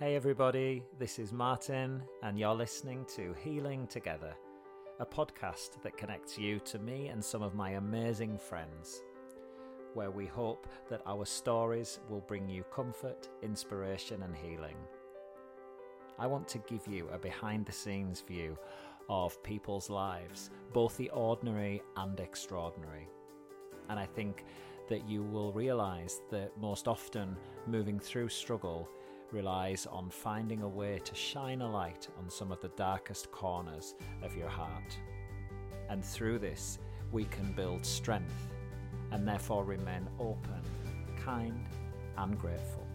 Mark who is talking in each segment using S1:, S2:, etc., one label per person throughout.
S1: Hey, everybody, this is Martyn, and you're listening to Healing Together, a podcast that connects you to me and some of my amazing friends, where we hope that our stories will bring you comfort, inspiration, and healing. I want to give you a behind the scenes view of people's lives, both the ordinary and extraordinary. And I think that you will realize that most often moving through struggle relies on finding a way to shine a light on some of the darkest corners of your heart. And through this, we can build strength and therefore remain open, kind, and grateful.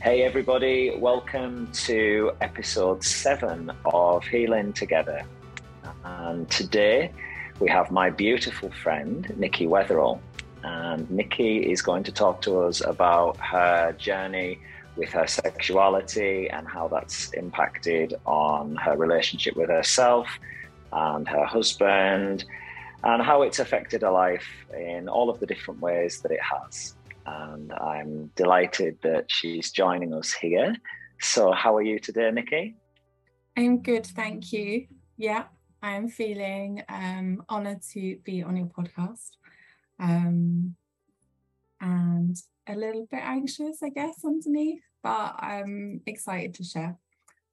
S1: Hey, everybody, welcome to episode seven of Healing Together. And today we have my beautiful friend, Nikki Wetherall. And Nikki is going to talk to us about her journey with her sexuality and how that's impacted on her relationship with herself and her husband, and how it's affected her life in all of the different ways that it has and I'm delighted that she's joining us here. So, how are you today, Nikki?
S2: I'm good, thank you. Yeah, I'm feeling um, honoured to be on your podcast um, and a little bit anxious, I guess, underneath, but I'm excited to share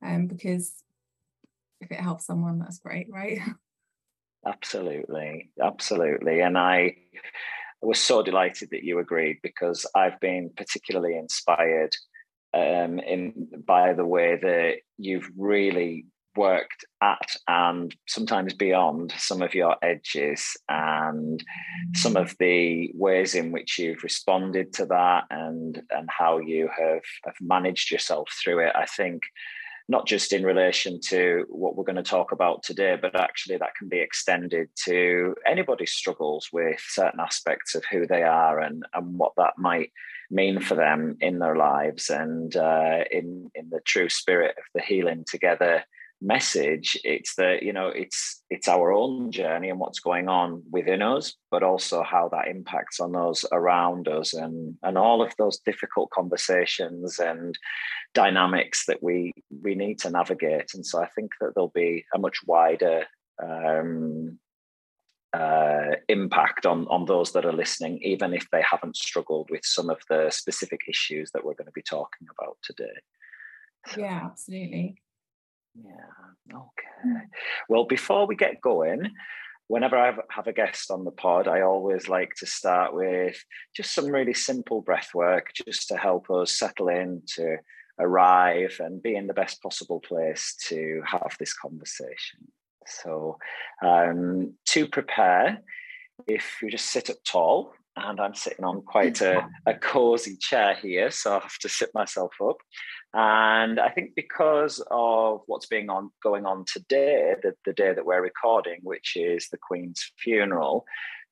S2: um, because if it helps someone, that's great, right?
S1: Absolutely, absolutely. And I I was so delighted that you agreed because I've been particularly inspired um, in by the way that you've really worked at and sometimes beyond some of your edges and some of the ways in which you've responded to that and and how you have, have managed yourself through it. I think not just in relation to what we're going to talk about today, but actually that can be extended to anybody's struggles with certain aspects of who they are and, and what that might mean for them in their lives. And uh, in, in the true spirit of the healing together message it's that you know it's it's our own journey and what's going on within us but also how that impacts on those around us and and all of those difficult conversations and dynamics that we we need to navigate. And so i think that there'll be a much wider um, uh, impact on on those that are listening even if they haven't struggled with some of the specific issues that we're going to be talking about today.
S2: So. yeah absolutely
S1: yeah. Okay. Well, before we get going, whenever I have a guest on the pod, I always like to start with just some really simple breath work just to help us settle in, to arrive and be in the best possible place to have this conversation. So, um, to prepare, if you just sit up tall, and I'm sitting on quite a, a cozy chair here, so I have to sit myself up. And I think because of what's being on going on today, the, the day that we're recording, which is the Queen's funeral,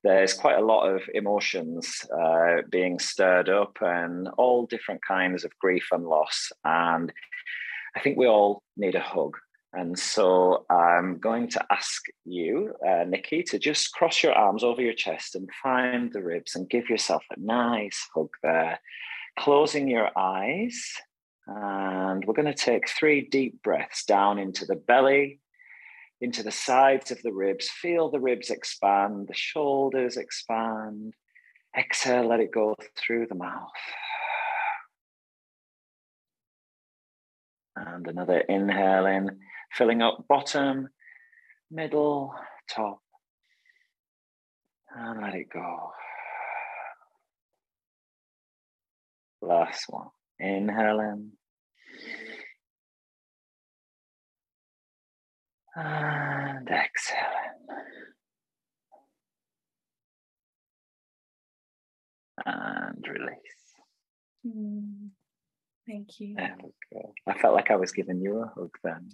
S1: there's quite a lot of emotions uh, being stirred up and all different kinds of grief and loss. And I think we all need a hug. And so I'm going to ask you, uh, Nikki, to just cross your arms over your chest and find the ribs and give yourself a nice hug there. Closing your eyes and we're going to take three deep breaths down into the belly, into the sides of the ribs. Feel the ribs expand, the shoulders expand. Exhale, let it go through the mouth. And another inhale in, filling up bottom, middle, top. And let it go. Last one. Inhale in. And exhale. And release.
S2: Mm, thank you.
S1: There we go. I felt like I was giving you a hug then.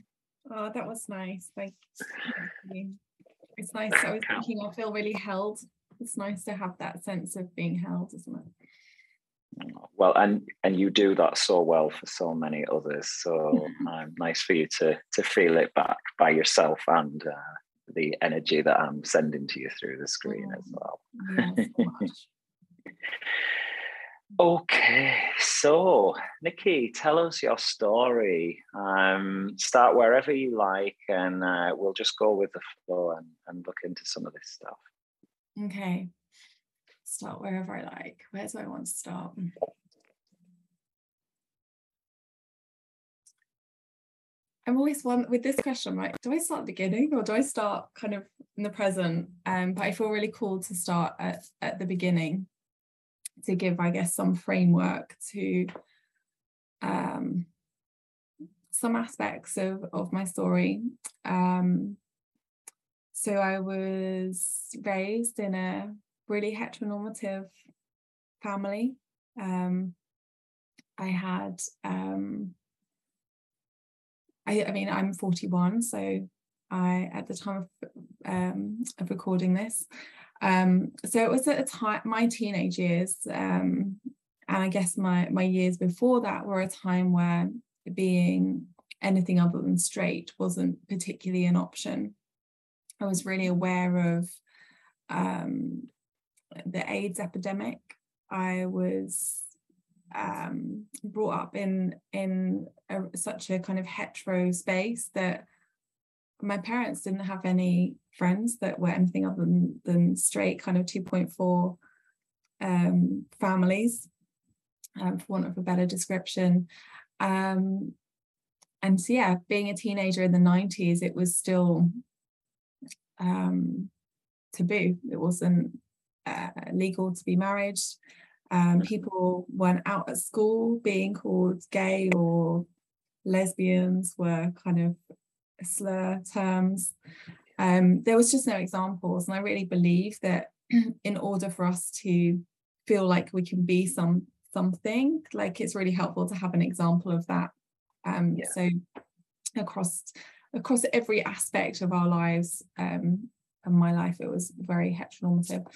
S2: Oh, that was nice. Thank you. It's nice. I was thinking I feel really held. It's nice to have that sense of being held, isn't it?
S1: well and and you do that so well for so many others so um, nice for you to to feel it back by yourself and uh, the energy that I'm sending to you through the screen as mm. well. Yes, okay, so Nikki, tell us your story. Um, start wherever you like, and uh, we'll just go with the flow and, and look into some of this stuff.
S2: Okay, start wherever I like. Where do I want to start? I'm always one with this question. Like, do I start at the beginning or do I start kind of in the present? Um, but I feel really cool to start at, at the beginning to give, I guess, some framework to um, some aspects of, of my story. Um, so I was raised in a really heteronormative family. Um, I had um, I, I mean, I'm 41, so I, at the time of, um, of recording this, um, so it was at a time, my teenage years, um, and I guess my my years before that were a time where being anything other than straight wasn't particularly an option. I was really aware of um, the AIDS epidemic. I was um, brought up in in a, such a kind of hetero space that my parents didn't have any friends that were anything other than, than straight kind of 2.4 um, families um, for want of a better description. Um, and so yeah being a teenager in the 90s it was still um, taboo. It wasn't uh, legal to be married. Um, people weren't out at school being called gay or lesbians were kind of slur terms. Um, there was just no examples. And I really believe that in order for us to feel like we can be some something, like it's really helpful to have an example of that. Um, yeah. So across across every aspect of our lives um, and my life, it was very heteronormative.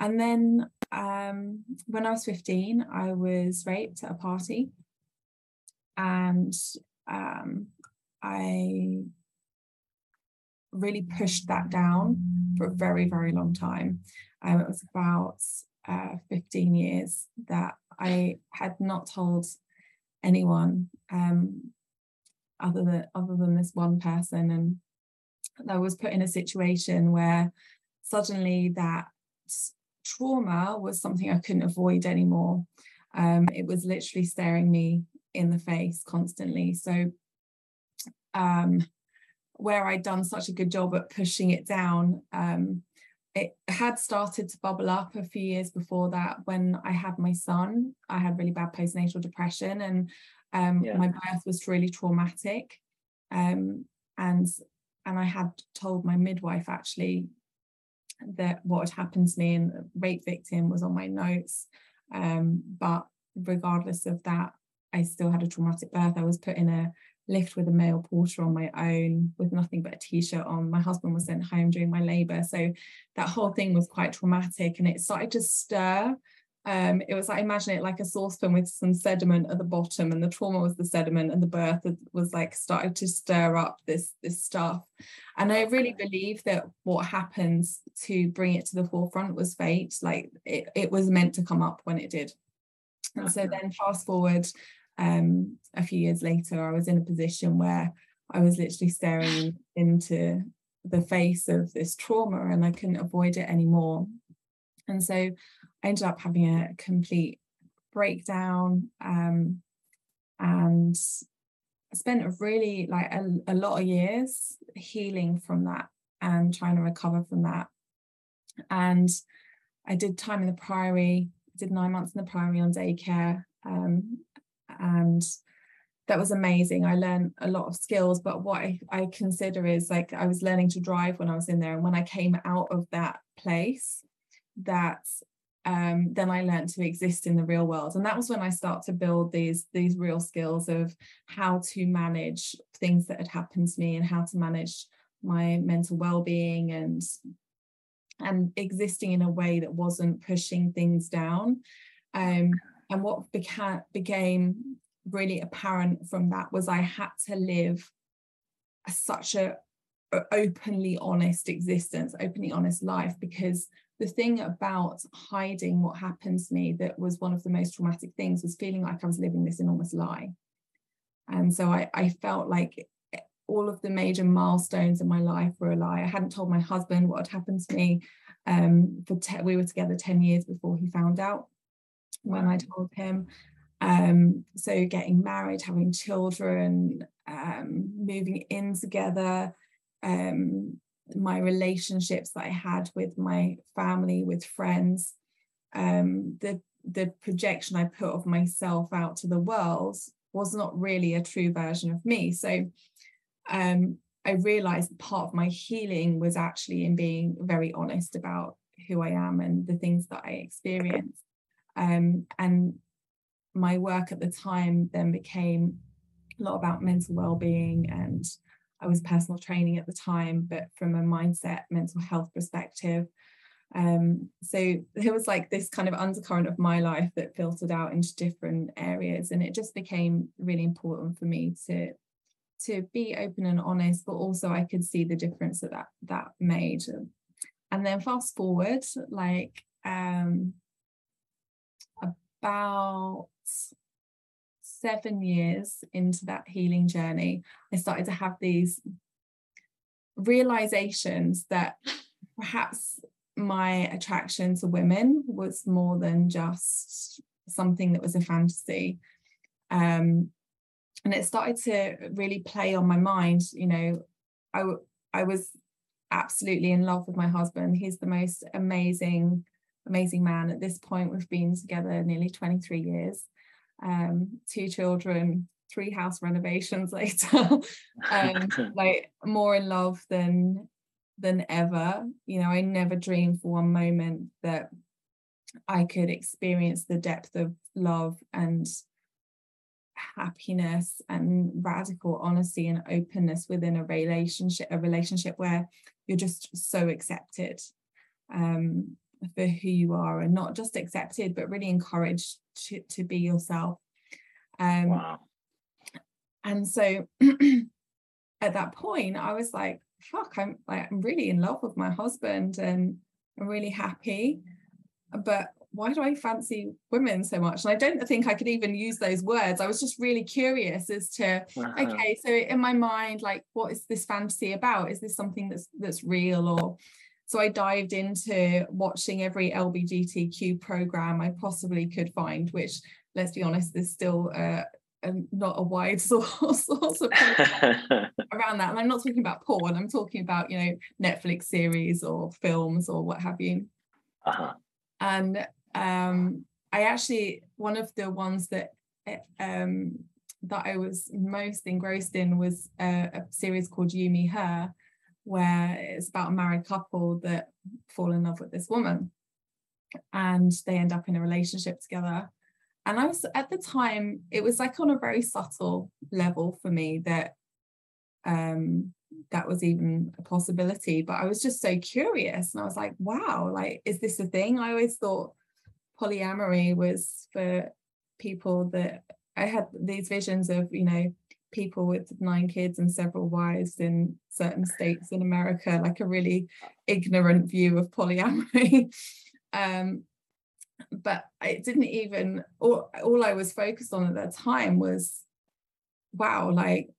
S2: And then um, when I was 15, I was raped at a party. And um, I really pushed that down for a very, very long time. Um, it was about uh, 15 years that I had not told anyone um, other than other than this one person, and I was put in a situation where suddenly that trauma was something I couldn't avoid anymore. Um, it was literally staring me in the face constantly. So, um, where I'd done such a good job at pushing it down, um, it had started to bubble up a few years before that when I had my son. I had really bad postnatal depression, and um, yeah. my birth was really traumatic. Um, and and I had told my midwife actually that what had happened to me and rape victim was on my notes. Um, but regardless of that, I still had a traumatic birth. I was put in a lift with a male porter on my own with nothing but a t-shirt on. My husband was sent home during my labour. So that whole thing was quite traumatic and it started to stir um, it was like imagine it like a saucepan with some sediment at the bottom, and the trauma was the sediment, and the birth was like started to stir up this this stuff. And I really believe that what happens to bring it to the forefront was fate. Like it, it was meant to come up when it did. And so then fast forward um, a few years later, I was in a position where I was literally staring into the face of this trauma and I couldn't avoid it anymore. And so I ended up having a complete breakdown um, and I spent a really like a, a lot of years healing from that and trying to recover from that. And I did time in the priory, did nine months in the priory on daycare. Um, and that was amazing. I learned a lot of skills, but what I, I consider is like I was learning to drive when I was in there. And when I came out of that place, that um, then I learned to exist in the real world. And that was when I start to build these, these real skills of how to manage things that had happened to me and how to manage my mental well-being and and existing in a way that wasn't pushing things down. Um, and what became became really apparent from that was I had to live a, such a openly honest existence, openly honest life, because the thing about hiding what happened to me that was one of the most traumatic things was feeling like I was living this enormous lie. And so I, I felt like all of the major milestones in my life were a lie. I hadn't told my husband what had happened to me. Um, for te- we were together 10 years before he found out when I told him. Um, so getting married, having children, um, moving in together, um, my relationships that I had with my family, with friends, um, the the projection I put of myself out to the world was not really a true version of me. So um, I realized part of my healing was actually in being very honest about who I am and the things that I experience. Um, and my work at the time then became a lot about mental well-being and I was personal training at the time, but from a mindset, mental health perspective. Um, so there was like this kind of undercurrent of my life that filtered out into different areas, and it just became really important for me to to be open and honest, but also I could see the difference that that, that made. And then fast forward, like um, about seven years into that healing journey, I started to have these realizations that perhaps my attraction to women was more than just something that was a fantasy. Um, and it started to really play on my mind. You know, I, I was absolutely in love with my husband. He's the most amazing, amazing man. At this point, we've been together nearly 23 years um, two children, three house renovations later, um, like more in love than than ever. You know, I never dreamed for one moment that I could experience the depth of love and happiness and radical honesty and openness within a relationship a relationship where you're just so accepted um, for who you are and not just accepted but really encouraged to, to be yourself um wow. and so at that point i was like fuck i'm like i'm really in love with my husband and i'm really happy but why do I fancy women so much? And I don't think I could even use those words. I was just really curious as to, okay, so in my mind, like, what is this fantasy about? Is this something that's that's real or so I dived into watching every LBGTQ program I possibly could find, which, let's be honest, there's still uh, a, not a wide source, source of around that. And I'm not talking about porn. I'm talking about you know Netflix series or films or what have you. Uh-huh. And um, I actually one of the ones that eh, um, that I was most engrossed in was a, a series called You Me Her where it's about a married couple that fall in love with this woman and they end up in a relationship together. And I was at the time, it was like on a very subtle level for me that um that was even a possibility. But I was just so curious and I was like, wow, like, is this a thing? I always thought polyamory was for people that I had these visions of, you know, people with nine kids and several wives in certain states in America, like a really ignorant view of polyamory. um, but it didn't even all, all I was focused on at that time was wow, like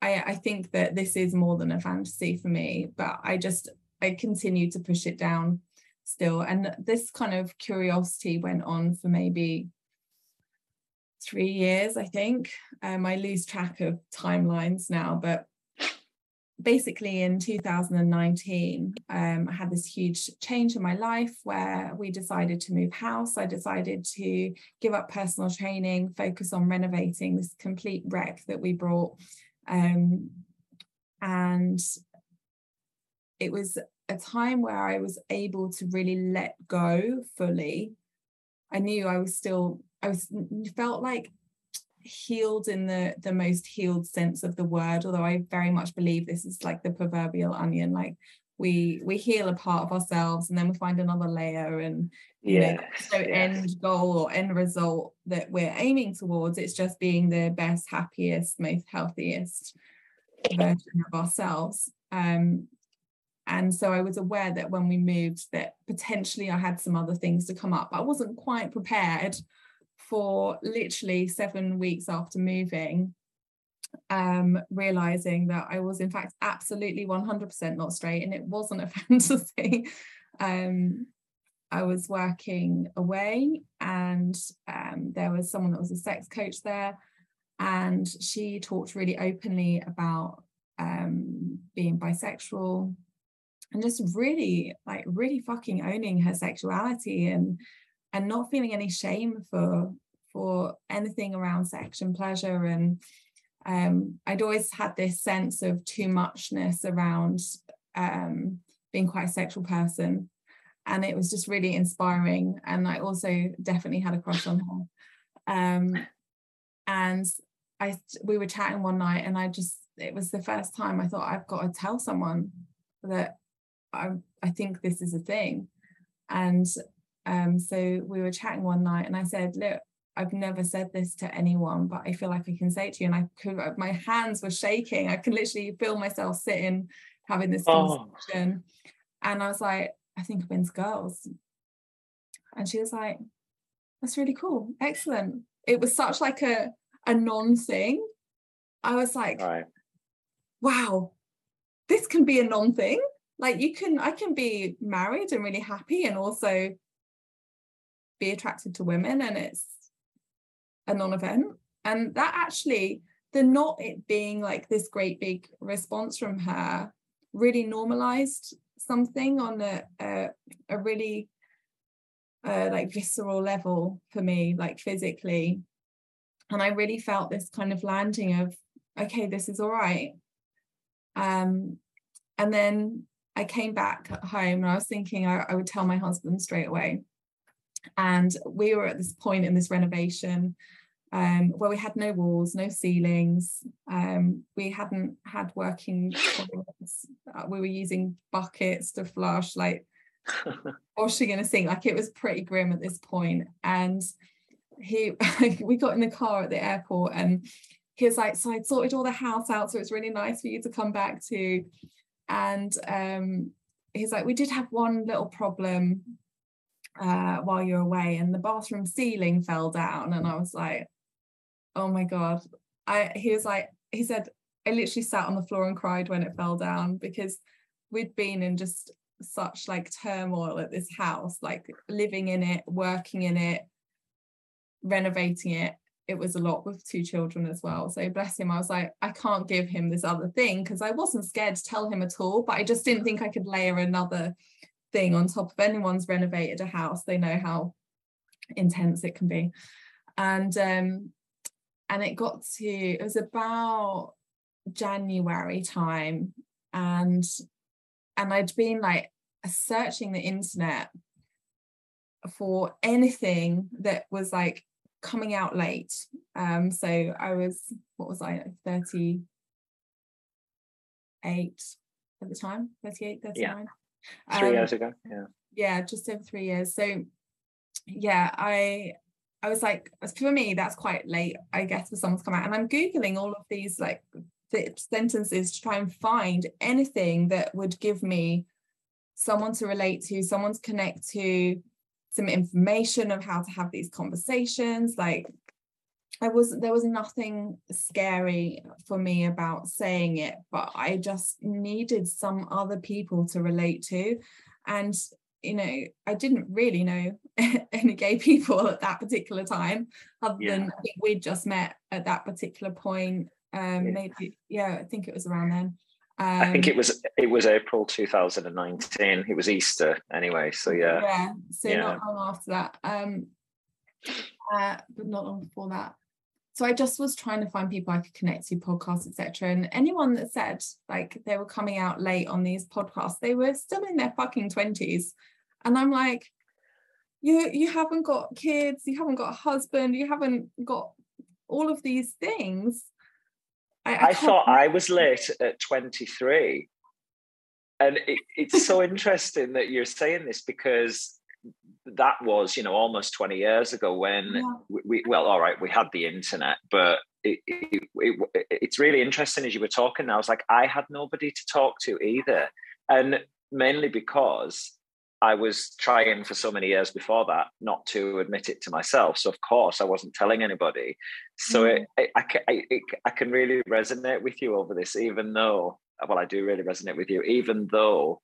S2: I, I think that this is more than a fantasy for me, but I just I continued to push it down still. And this kind of curiosity went on for maybe three years, I think. Um, I lose track of timelines now, but basically in 2019, um, I had this huge change in my life where we decided to move house. I decided to give up personal training, focus on renovating this complete wreck that we brought. Um, and it was a time where I was able to really let go fully. I knew I was still I was felt like healed in the the most healed sense of the word although i very much believe this is like the proverbial onion like we we heal a part of ourselves and then we find another layer and you yes, know so end goal or end result that we're aiming towards it's just being the best happiest most healthiest version of ourselves Um, and so I was aware that when we moved, that potentially I had some other things to come up. I wasn't quite prepared for literally seven weeks after moving, um, realizing that I was in fact absolutely 100% not straight, and it wasn't a fantasy. um, I was working away, and um, there was someone that was a sex coach there, and she talked really openly about um, being bisexual and just really like really fucking owning her sexuality and and not feeling any shame for for anything around sex and pleasure. And um, I'd always had this sense of too muchness around um, being quite a sexual person. And it was just really inspiring. And I also definitely had a crush on her. Um, and I we were chatting one night and I just it was the first time I thought I've got to tell someone that I, I think this is a thing. And um, so we were chatting one night and I said, look, I've never said this to anyone, but I feel like I can say it to you. And I could, my hands were shaking. I can literally feel myself sitting, having this oh. conversation. Oh. And I was like, I think I'm into girls. And she was like, that's really cool. Excellent. It was such like a, a non thing. I was like, right. wow, this can be a non thing like you can i can be married and really happy and also be attracted to women and it's a non-event. And that actually the not it being like this great big response from her really normalized something on a a, a really uh, like visceral level for me like physically. And i really felt this kind of landing of okay this is all right. Um and then I came back home and I was thinking I, I, would tell my husband straight away. And we were at this point in this renovation um, where we had no walls, no ceilings. Um, we hadn't had working toilets. Uh, we were using buckets to flush, like washing in a sink. Like it was pretty grim at this point. And he, we got in the car at the airport and he was like, so I'd sorted all the house out, so it's really nice for you to come back to and um, he's like, we did have one little problem uh, while you're away, and the bathroom ceiling fell down, and I was like, oh my god. I he was like, he said, I literally sat on the floor and cried when it fell down because we'd been in just such like turmoil at this house, like living in it, working in it, renovating it, it was a lot with two children as well. So bless him, I was like, I can't give him this other thing because I wasn't scared to tell him at all, but I just didn't think I could layer another thing on top of anyone's renovated a house. They know how intense it can be. And um and it got to it was about January time and and I'd been like searching the internet for anything that was like coming out late. Um, so I was, what was I, 38 at the time, 38, 39.
S1: Yeah. Three um, years ago. Yeah.
S2: Yeah, just over three years. So yeah, I I was like, for me, that's quite late, I guess, for someone to come out. And I'm Googling all of these like sentences to try and find anything that would give me someone to relate to, someone to connect to, some information of how to have these conversations like I was there was nothing scary for me about saying it, but I just needed some other people to relate to. And you know, I didn't really know any gay people at that particular time, other yeah. than I think we'd just met at that particular point. Um, yeah. maybe yeah, I think it was around then.
S1: Um, I think it um, was it was April 2019. It was Easter anyway, so yeah.
S2: Yeah, so yeah. not long after that. Um, uh, but not long before that. So I just was trying to find people I could connect to, podcasts, etc. And anyone that said like they were coming out late on these podcasts, they were still in their fucking twenties, and I'm like, you you haven't got kids, you haven't got a husband, you haven't got all of these things
S1: I, I, I thought I was late at 23. And it, it's so interesting that you're saying this because that was, you know, almost 20 years ago when yeah. we, we, well, all right, we had the internet, but it, it, it, it's really interesting as you were talking. I was like, I had nobody to talk to either, and mainly because I was trying for so many years before that not to admit it to myself. So of course I wasn't telling anybody. So mm. it, I, I, it, I can really resonate with you over this, even though well I do really resonate with you, even though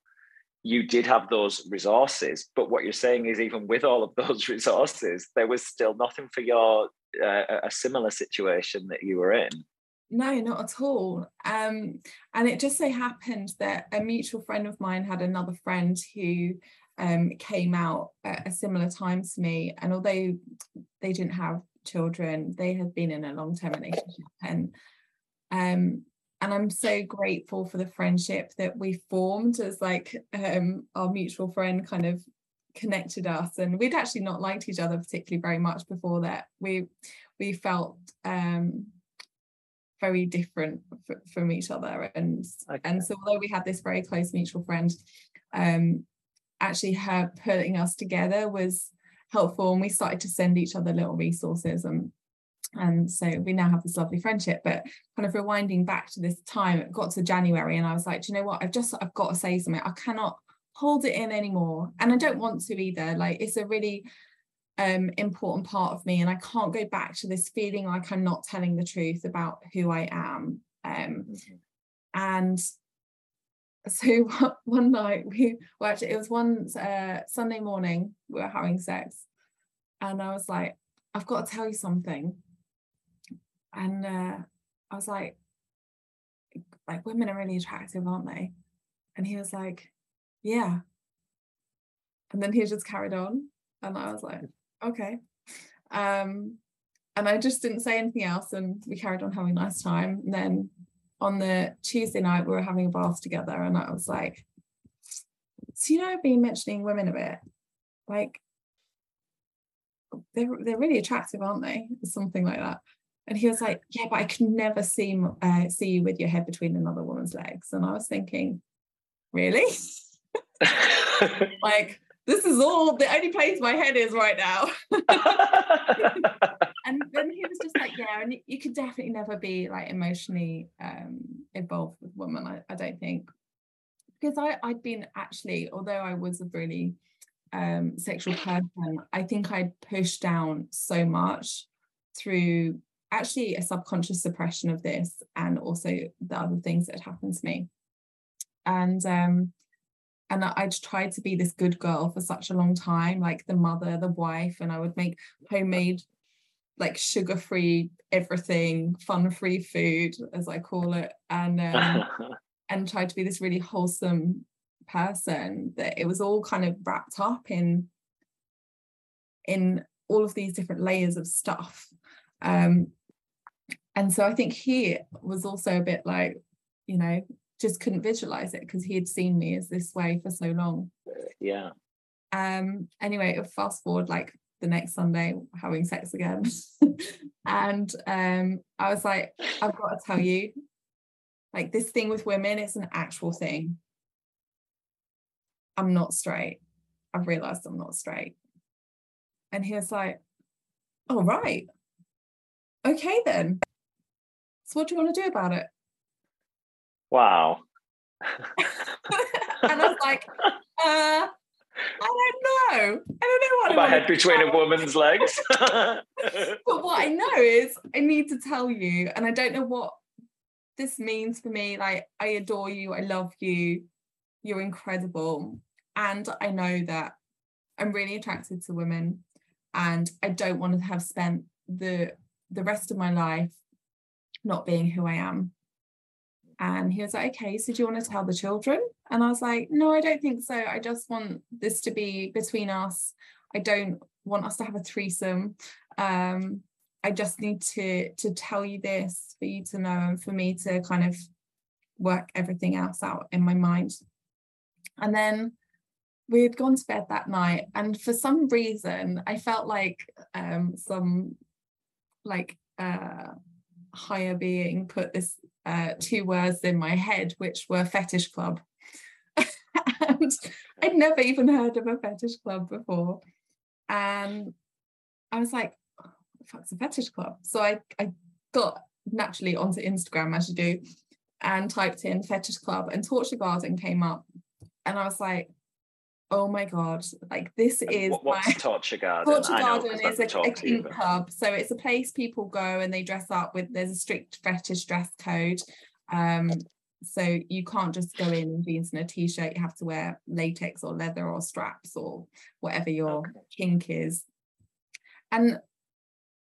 S1: you did have those resources. But what you're saying is, even with all of those resources, there was still nothing for your uh, a similar situation that you were in.
S2: No, not at all. Um, and it just so happened that a mutual friend of mine had another friend who um, came out at a similar time to me. And although they didn't have children, they had been in a long term relationship. And um, and I'm so grateful for the friendship that we formed as like um, our mutual friend kind of connected us. And we'd actually not liked each other particularly very much before that. We we felt um, very different f- from each other. And okay. and so although we had this very close mutual friend um, actually her putting us together was helpful and we started to send each other little resources and and so we now have this lovely friendship but kind of rewinding back to this time it got to january and i was like do you know what? I've just i've got to say something. I cannot hold it in anymore. And i don't want to either. Like it's a really um important part of me and i can't go back to this feeling like i'm not telling the truth about who i am. Um mm-hmm. and so one night we well actually it was one uh, sunday morning we were having sex and i was like i've got to tell you something and uh, i was like like women are really attractive aren't they and he was like yeah and then he just carried on and i was like okay um and i just didn't say anything else and we carried on having a nice time and then on the Tuesday night, we were having a bath together, and I was like, So, you know, I've been mentioning women a bit. Like, they're, they're really attractive, aren't they? something like that. And he was like, Yeah, but I could never see, uh, see you with your head between another woman's legs. And I was thinking, Really? like, this is all the only place my head is right now. and then he was just like, yeah, and you could definitely never be like emotionally um, involved with women. I, I don't think because I I'd been actually, although I was a really um, sexual person, I think I'd pushed down so much through actually a subconscious suppression of this and also the other things that had happened to me. And um, and I'd tried to be this good girl for such a long time, like the mother, the wife, and I would make homemade, like sugar free everything, fun free food, as I call it, and um, and tried to be this really wholesome person. That it was all kind of wrapped up in in all of these different layers of stuff. Um, and so I think he was also a bit like, you know, just couldn't visualize it because he had seen me as this way for so long.
S1: Yeah.
S2: Um. Anyway, fast forward like the next Sunday, having sex again, and um, I was like, I've got to tell you, like this thing with women, it's an actual thing. I'm not straight. I've realized I'm not straight. And he was like, "All oh, okay then. So what do you want to do about it?"
S1: Wow.
S2: and I was like, uh, I don't know. I don't know what
S1: my head between a woman's legs.
S2: but what I know is I need to tell you, and I don't know what this means for me. Like, I adore you, I love you, you're incredible. And I know that I'm really attracted to women, and I don't want to have spent the the rest of my life not being who I am. And he was like, okay, so do you want to tell the children? And I was like, no, I don't think so. I just want this to be between us. I don't want us to have a threesome. Um, I just need to to tell you this for you to know and for me to kind of work everything else out in my mind. And then we had gone to bed that night, and for some reason, I felt like um, some like uh, higher being put this uh, two words in my head, which were fetish club. and I'd never even heard of a fetish club before. And I was like, the fuck's a fetish club? So I, I got naturally onto Instagram as you do and typed in fetish club and torture garden came up and I was like oh my god like this is
S1: what's
S2: my
S1: torture garden
S2: Torture
S1: know,
S2: is a, a kink
S1: about-
S2: club. So it's a place people go and they dress up with there's a strict fetish dress code. Um, so you can't just go in in jeans and a t-shirt, you have to wear latex or leather or straps or whatever your
S1: Okay.
S2: kink is. And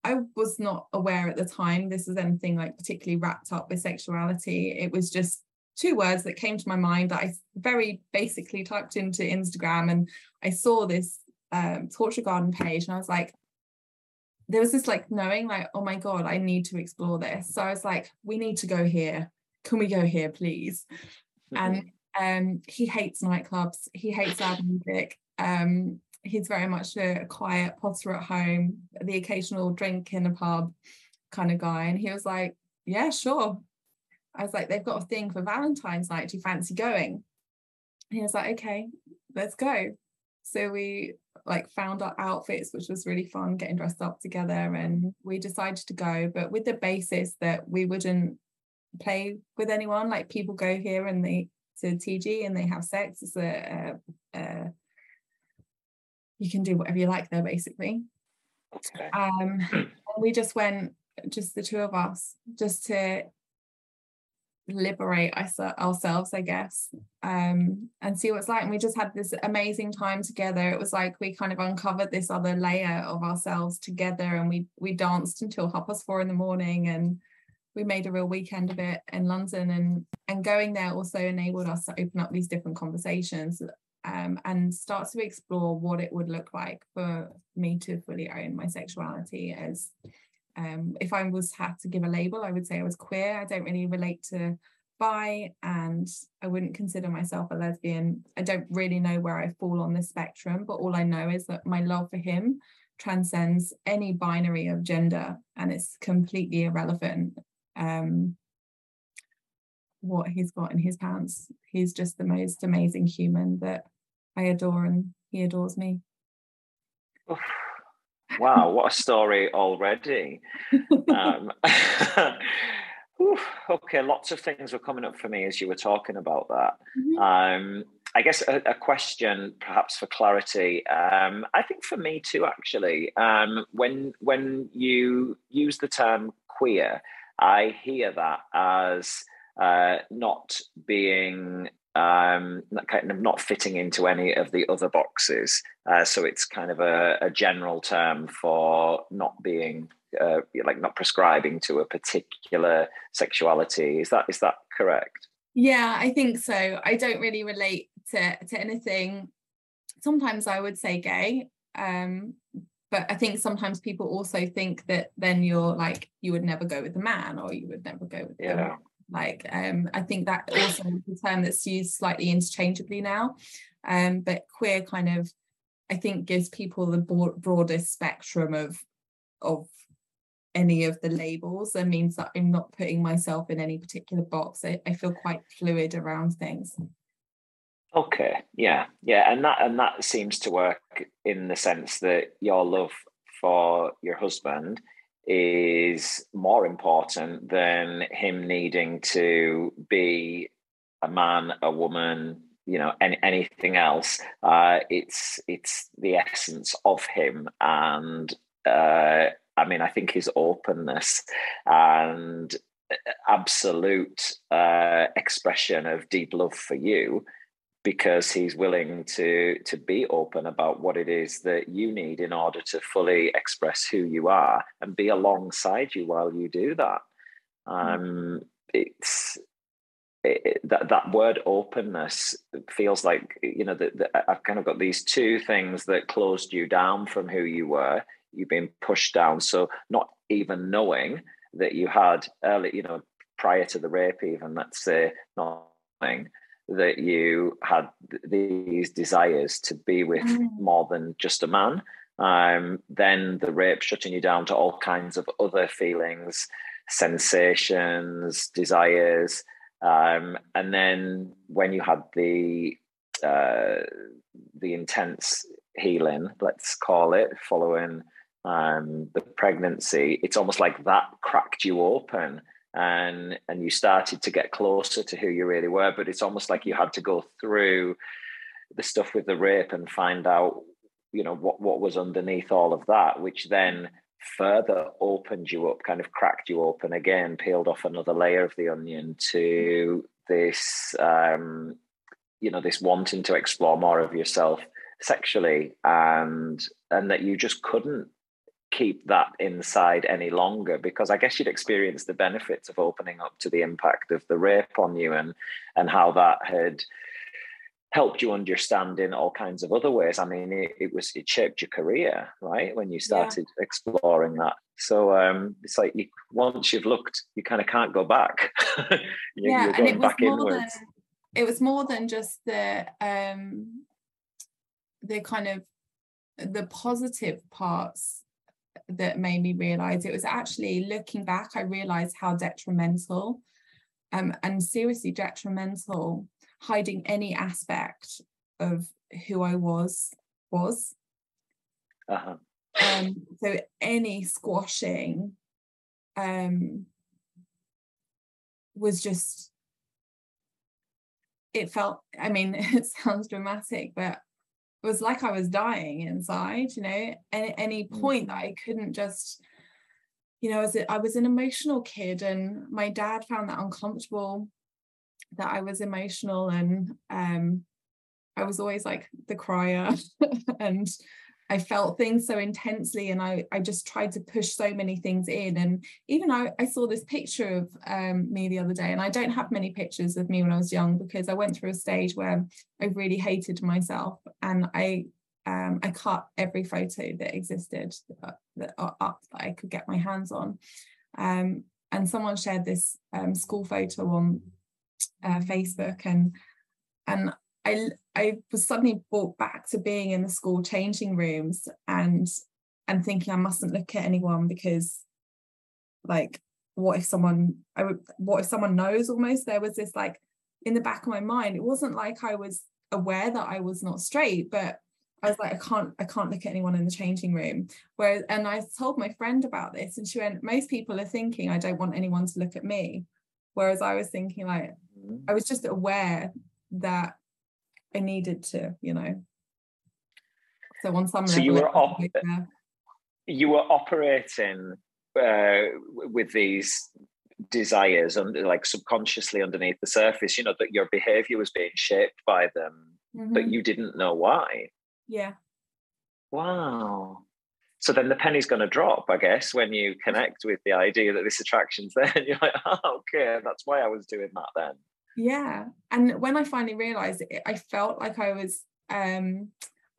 S2: I was not aware at the time this was anything like particularly wrapped up with sexuality. It was just two words that came to my mind that I very basically typed into Instagram and I saw this um, torture garden page and I was like, there was this like knowing like, oh my God, I need to explore this. So I was like, we need to go here. Can we go here, please?
S1: Mhm.
S2: And um, he hates nightclubs. He hates loud music. Um, he's very much a quiet potter at home, the occasional drink in a pub kind of guy. And he was like, yeah, sure. I was like, they've got a thing for Valentine's night. Do you fancy going? And he was like, okay, let's go. So we like found our outfits, which was really fun, getting dressed up together, and we decided to go, but with the basis that we wouldn't play with anyone. Like people go here and they to TG and they have sex. It's a, you can do whatever you like there, basically.
S1: Okay.
S2: Um, we just went, just the two of us, just to liberate ourselves, I guess, um, and see what it's like. And we just had this amazing time together. It was like we kind of uncovered this other layer of ourselves together, and we we danced until half past four in the morning, and we made a real weekend of it in London. And and going there also enabled us to open up these different conversations. Um, and start to explore what it would look like for me to fully own my sexuality as um, if I was had to give a label, I would say I was queer. I don't really relate to bi, and I wouldn't consider myself a lesbian. I don't really know where I fall on the spectrum, but all I know is that my love for him transcends any binary of gender, and it's completely irrelevant um, what he's got in his pants. He's just the most amazing human that I adore, and he adores me.
S1: Oof. Wow, what a story already. Um, okay, lots of things were coming up for me as you were talking about that.
S2: Mhm.
S1: Um, I guess a, a question, perhaps for clarity. Um, I think for me too, actually. Um, when when you use the term queer, I hear that as uh, not being um, not kind of not fitting into any of the other boxes. Uh, so it's kind of a, a general term for not being uh, like not prescribing to a particular sexuality. Is that is that correct?
S2: Yeah, I think so. I don't really relate to to anything. Sometimes I would say gay, um, but I think sometimes people also think that then you're like you would never go with a man or you would never go with
S1: Yeah.
S2: Like um, I think that also is a term that's used slightly interchangeably now. Um, but queer kind of I think gives people the broad, broadest spectrum of of any of the labels and means that I'm not putting myself in any particular box. I, I feel quite fluid around things.
S1: Okay, yeah, yeah, and that and that seems to work in the sense that your love for your husband is more important than him needing to be a man, a woman, you know, any, anything else. Uh, it's it's the essence of him, and uh, I mean, I think his openness and absolute uh, expression of deep love for you because he's willing to to be open about what it is that you need in order to fully express who you are and be alongside you while you do that. Um it's it, that that word openness feels like you know that I've kind of got these two things that closed you down from who you were. You've been pushed down. So not even knowing that you had early you know prior to the rape even let's say not knowing that you had these desires to be with
S2: Mm.
S1: more than just a man. Um, then the rape shutting you down to all kinds of other feelings, sensations, desires. Um, and then when you had the uh, the intense healing, let's call it, following um, the pregnancy, it's almost like that cracked you open and and you started to get closer to who you really were. But it's almost like you had to go through the stuff with the rape and find out, you know, what what was underneath all of that, which then further opened you up, kind of cracked you open again, peeled off another layer of the onion to this um, you know this wanting to explore more of yourself sexually and and that you just couldn't keep that inside any longer? Because i guess you'd experience the benefits of opening up to the impact of the rape on you and and how that had helped you understand in all kinds of other ways. I mean it, it was it shaped your career right when you started yeah. exploring that. So um it's like you, once you've looked you kind of can't go back.
S2: You, yeah, and it was more inwards. than, it was more than just the um the kind of the positive parts that made me realize it was actually looking back i realized how detrimental um, and seriously detrimental hiding any aspect of who i was was uh-huh. um, so any squashing um, was just it felt i mean it sounds dramatic but it was like I was dying inside, you know, at any mm. point that I couldn't just, you know, as I was an emotional kid and my dad found that uncomfortable that I was emotional and um I was always like the crier and I felt things so intensely and I, I just tried to push so many things in. And even I, I saw this picture of um, me the other day, and I don't have many pictures of me when I was young because I went through a stage where I really hated myself and I um, I cut every photo that existed uh, that, that up that I could get my hands on. Um, and someone shared this um, school photo on uh, Facebook and and I I was suddenly brought back to being in the school changing rooms and and thinking I mustn't look at anyone because like what if someone I would what if someone knows almost? There was this like in the back of my mind it wasn't like I was aware that I was not straight but I was like I can't I can't look at anyone in the changing room. Whereas and I told my friend about this and she went most people are thinking I don't want anyone to look at me. Whereas I was thinking like mm-hmm. I was just aware that I needed to, you know. So on some
S1: so level, you were op- you were operating uh, with these desires and like subconsciously underneath the surface, you know, that your behavior was being shaped by them, mm-hmm. but you didn't know why.
S2: Yeah.
S1: Wow. So then the penny's going to drop, I guess, when you connect with the idea that this attraction's there. And you're like, oh, okay, that's why I was doing that then
S2: yeah and when i finally realized it i felt like i was um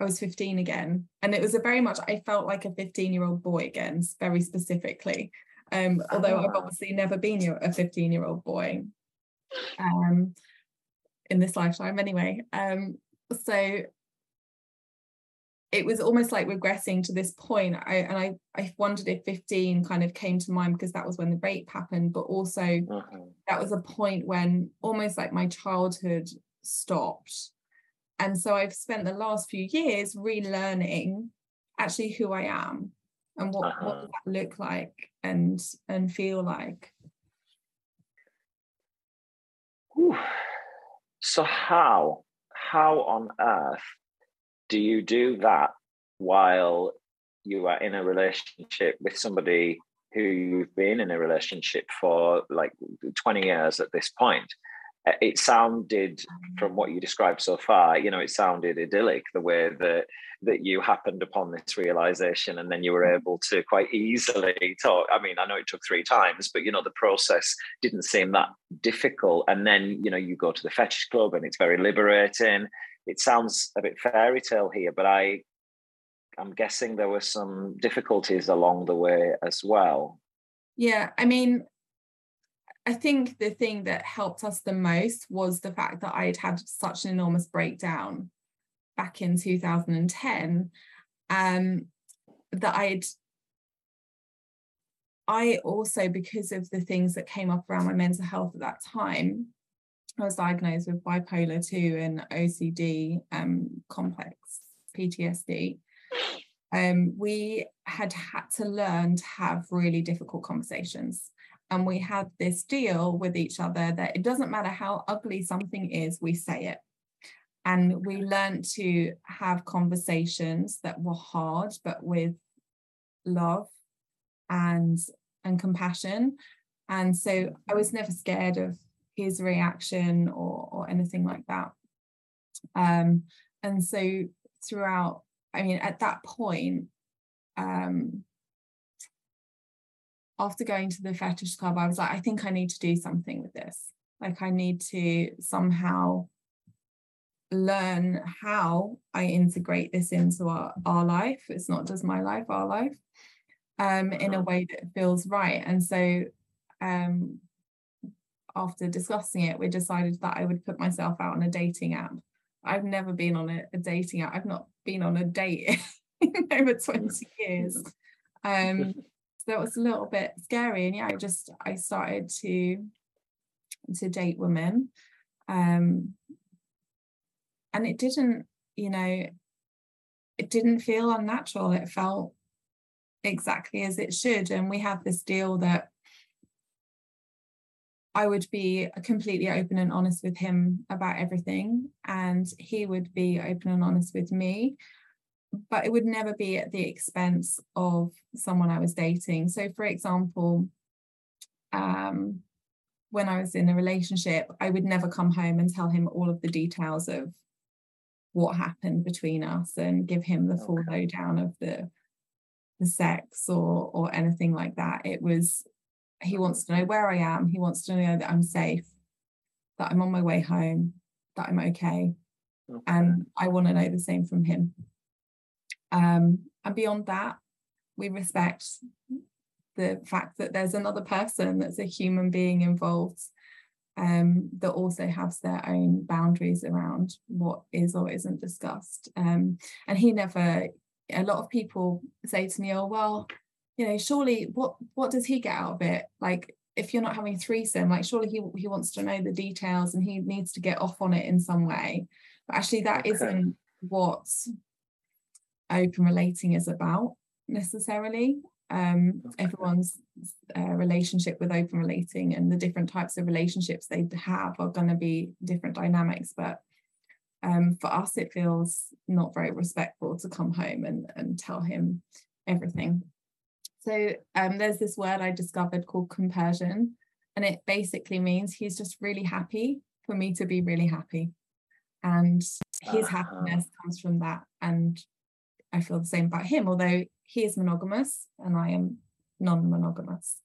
S2: i was 15 again and it was a very much i felt like a 15 year old boy again very specifically um although i've ah. obviously never been a 15 year old boy um in this lifetime anyway um so it was almost like regressing to this point I, and I, I wondered if 15 kind of came to mind because that was when the rape happened but also uh-huh. that was a point when almost like my childhood stopped and so i've spent the last few years relearning actually who i am and what, uh-huh. what that look like and and feel like
S1: Whew. so how how on earth do you do that while you are in a relationship with somebody who you've been in a relationship for like 20 years at this point? Uh, it sounded from what you described so far you know it sounded idyllic the way that that you happened upon this realization and then you were able to quite easily talk. I mean i know it took three times but you know the process didn't seem that difficult. And then you know you go to the fetish club and it's very liberating it sounds a bit fairy tale here, but I I'm guessing there were some difficulties along the way as well.
S2: Yeah, I mean, I think the thing that helped us the most was the fact that I had had such an enormous breakdown back in 2010 um, that I'd I also because of the things that came up around my mental health at that time I was diagnosed with bipolar 2 and OCD um, complex PTSD. Um, we had had to learn to have really difficult conversations. And we had this deal with each other that it doesn't matter how ugly something is, we say it. And we learned to have conversations that were hard, but with love and and compassion. And so I was never scared of his reaction or, or anything like that. Um, and so throughout, I mean, at that point, um, after going to the fetish club, I was like, I think I need to do something with this. Like, I need to somehow learn how I integrate this into our, our life. It's not just my life, our life, um, in a uh-huh. way that feels right. And so, um, after discussing it, we decided that I would put myself out on a dating app. I've never been on a, a dating app. I've not been on a date in over 20 years. Um, so that was a little bit scary. And yeah, I just I started to to date women. Um, and it didn't, you know, it didn't feel unnatural. It felt exactly as it should. And we had this deal that I would be completely open and honest with him about everything, and he would be open and honest with me. But it would never be at the expense of someone I was dating. So, for example, um, when I was in a relationship, I would never come home and tell him all of the details of what happened between us and give him the full okay. lowdown of the the sex or or anything like that. It was he wants to know where I am. He wants to know that I'm safe, that I'm on my way home, that I'm okay. okay. And I want to know the same from him. Um, and beyond that, we respect the fact that there's another person that's a human being involved um, that also has their own boundaries around what is or isn't discussed. Um, and he never, a lot of people say to me, oh, well, you know, surely what what does he get out of it? Like if you're not having a threesome, like surely he he wants to know the details and he needs to get off on it in some way. But actually that okay. not what open relating is about necessarily. Um, okay. everyone's uh, relationship with open relating and the different types of relationships they have are going to be different dynamics but um, for us it feels not very respectful to come home and, and tell him everything so um, there's this word I discovered called compersion, and it basically means he's just really happy for me to be really happy. And his uh-huh. happiness comes from that. And I feel the same about him, although he is monogamous and I am non monogamous.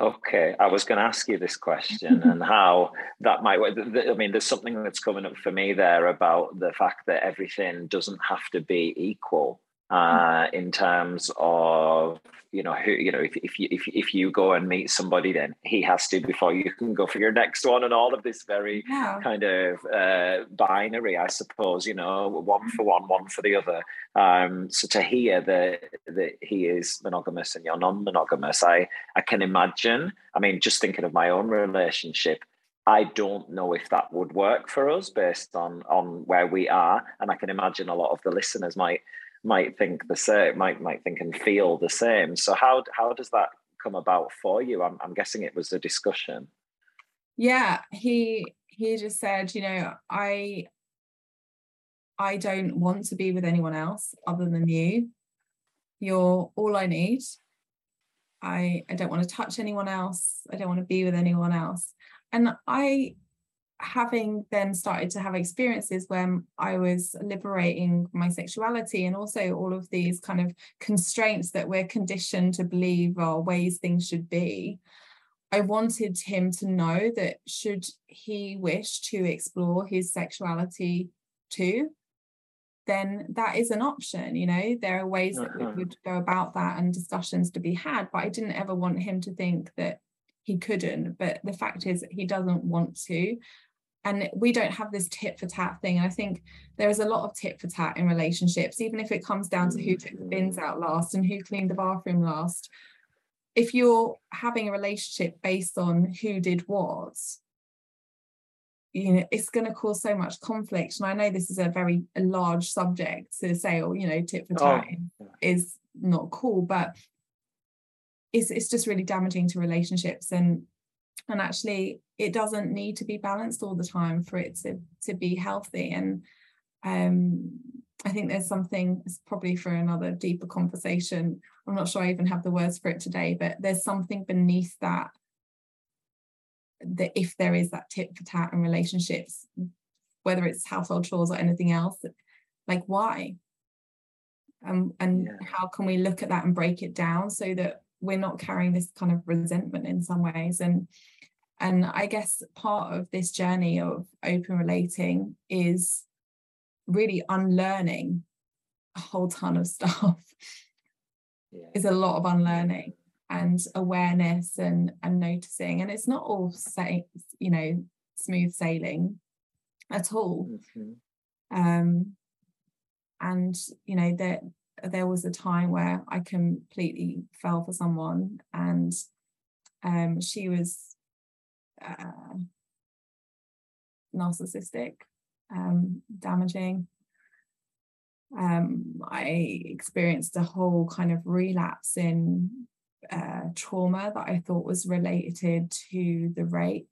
S1: Okay, I was going to ask you this question and how that might work. I mean, there's something that's coming up for me there about the fact that everything doesn't have to be equal uh, in terms of you know who you know if, if you if, if you go and meet somebody then he has to before you can go for your next one and all of this very yeah. kind of uh, binary i suppose you know one for one one for the other. Um, so to hear that that he is monogamous and you're non-monogamous i i can imagine. I mean just thinking of my own relationship I don't know if that would work for us based on on where we are, and I can imagine a lot of the listeners might might think the same, might might think and feel the same. So how how does that come about for you? I'm I'm guessing it was a discussion.
S2: Yeah, he he just said, you know, I I don't want to be with anyone else other than you. You're all I need. I I don't want to touch anyone else. I don't want to be with anyone else. And I having then started to have experiences when I was liberating my sexuality and also all of these kind of constraints that we're conditioned to believe are ways things should be, I wanted him to know that should he wish to explore his sexuality too, then that is an option. You know, there are ways that we mm-hmm. would go about that and discussions to be had, but I didn't ever want him to think that he couldn't. But the fact is, that he doesn't want to and we don't have this tit for tat thing. And i think there is a lot of tit for tat in relationships even if it comes down to who took the bins mm. out last and who cleaned the bathroom last. If you're having a relationship based on who did what you know it's going to cause so much conflict. And i know this is a very a large subject to say or oh, you know tit for oh, tat oh. is not cool but it's it's just really damaging to relationships. And and actually it doesn't need to be balanced all the time for it to to be healthy. And um I think there's something it's probably for another deeper conversation. I'm not sure I even have the words for it today but there's something beneath that that if there is that tit for tat in relationships whether it's household chores or anything else like why? Um, and yeah. how can we look at that and break it down so that we're not carrying this kind of resentment in some ways. And and i guess part of this journey of open relating is really unlearning a whole ton of stuff. Yeah. is a lot of unlearning and awareness and and noticing. And it's not all say you know smooth sailing at all. Mm-hmm. um and you know that there was a time where I completely fell for someone and um, she was uh, narcissistic, um, damaging. Um, I experienced a whole kind of relapse in uh, trauma that I thought was related to the rape,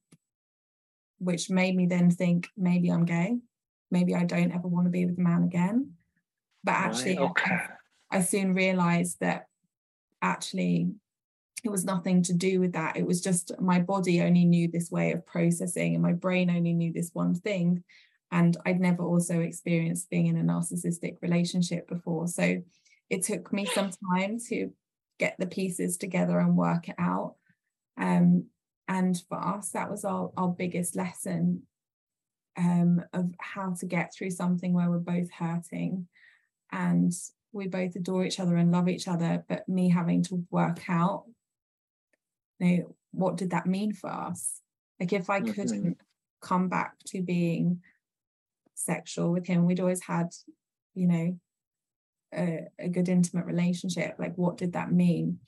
S2: which made me then think maybe I'm gay, maybe I don't ever want to be with a man again. But actually, right, okay. I soon realized that actually it was nothing to do with that. It was just my body only knew this way of processing and my brain only knew this one thing. And I'd never also experienced being in a narcissistic relationship before. So it took me some time to get the pieces together and work it out. Um, and for us, that was our, our biggest lesson um, of how to get through something where we're both hurting and we both adore each other and love each other, but me having to work out, you know, what did that mean for us? Like if I mm-hmm. couldn't come back to being sexual with him, we'd always had, you know, a, a good intimate relationship. Like what did that mean?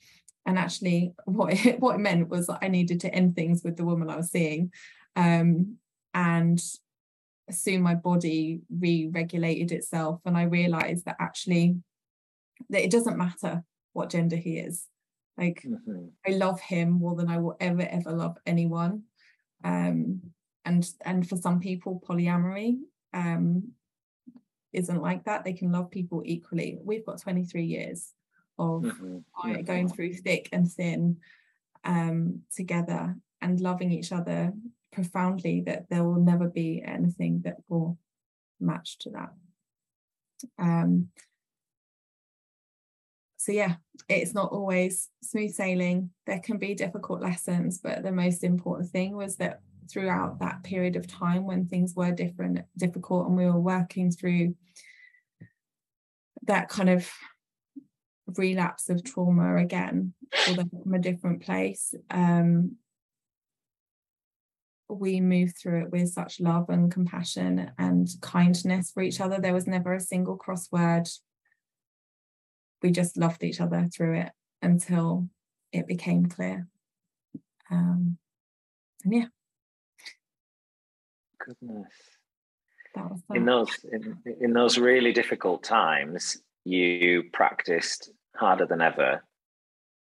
S2: And actually, what it, what it meant was that I needed to end things with the woman I was seeing, um, and soon my body re-regulated itself, and I realized that actually that it doesn't matter what gender he is. Like mm-hmm. I love him more than I will ever ever love anyone. Um, and and for some people, polyamory um, isn't like that. They can love people equally. We've got 23 years of mm-hmm. going through thick and thin um, together and loving each other profoundly. That there will never be anything that will match to that. Um, so yeah it's not always smooth sailing. There can be difficult lessons but the most important thing was that throughout that period of time when things were different difficult and we were working through that kind of relapse of trauma again although from a different place um, we moved through it with such love and compassion and kindness for each other. There was never a single crossword we just loved each other through it until it became clear. Um, and yeah.
S1: Goodness. in those in, in those really difficult times, you practiced harder than ever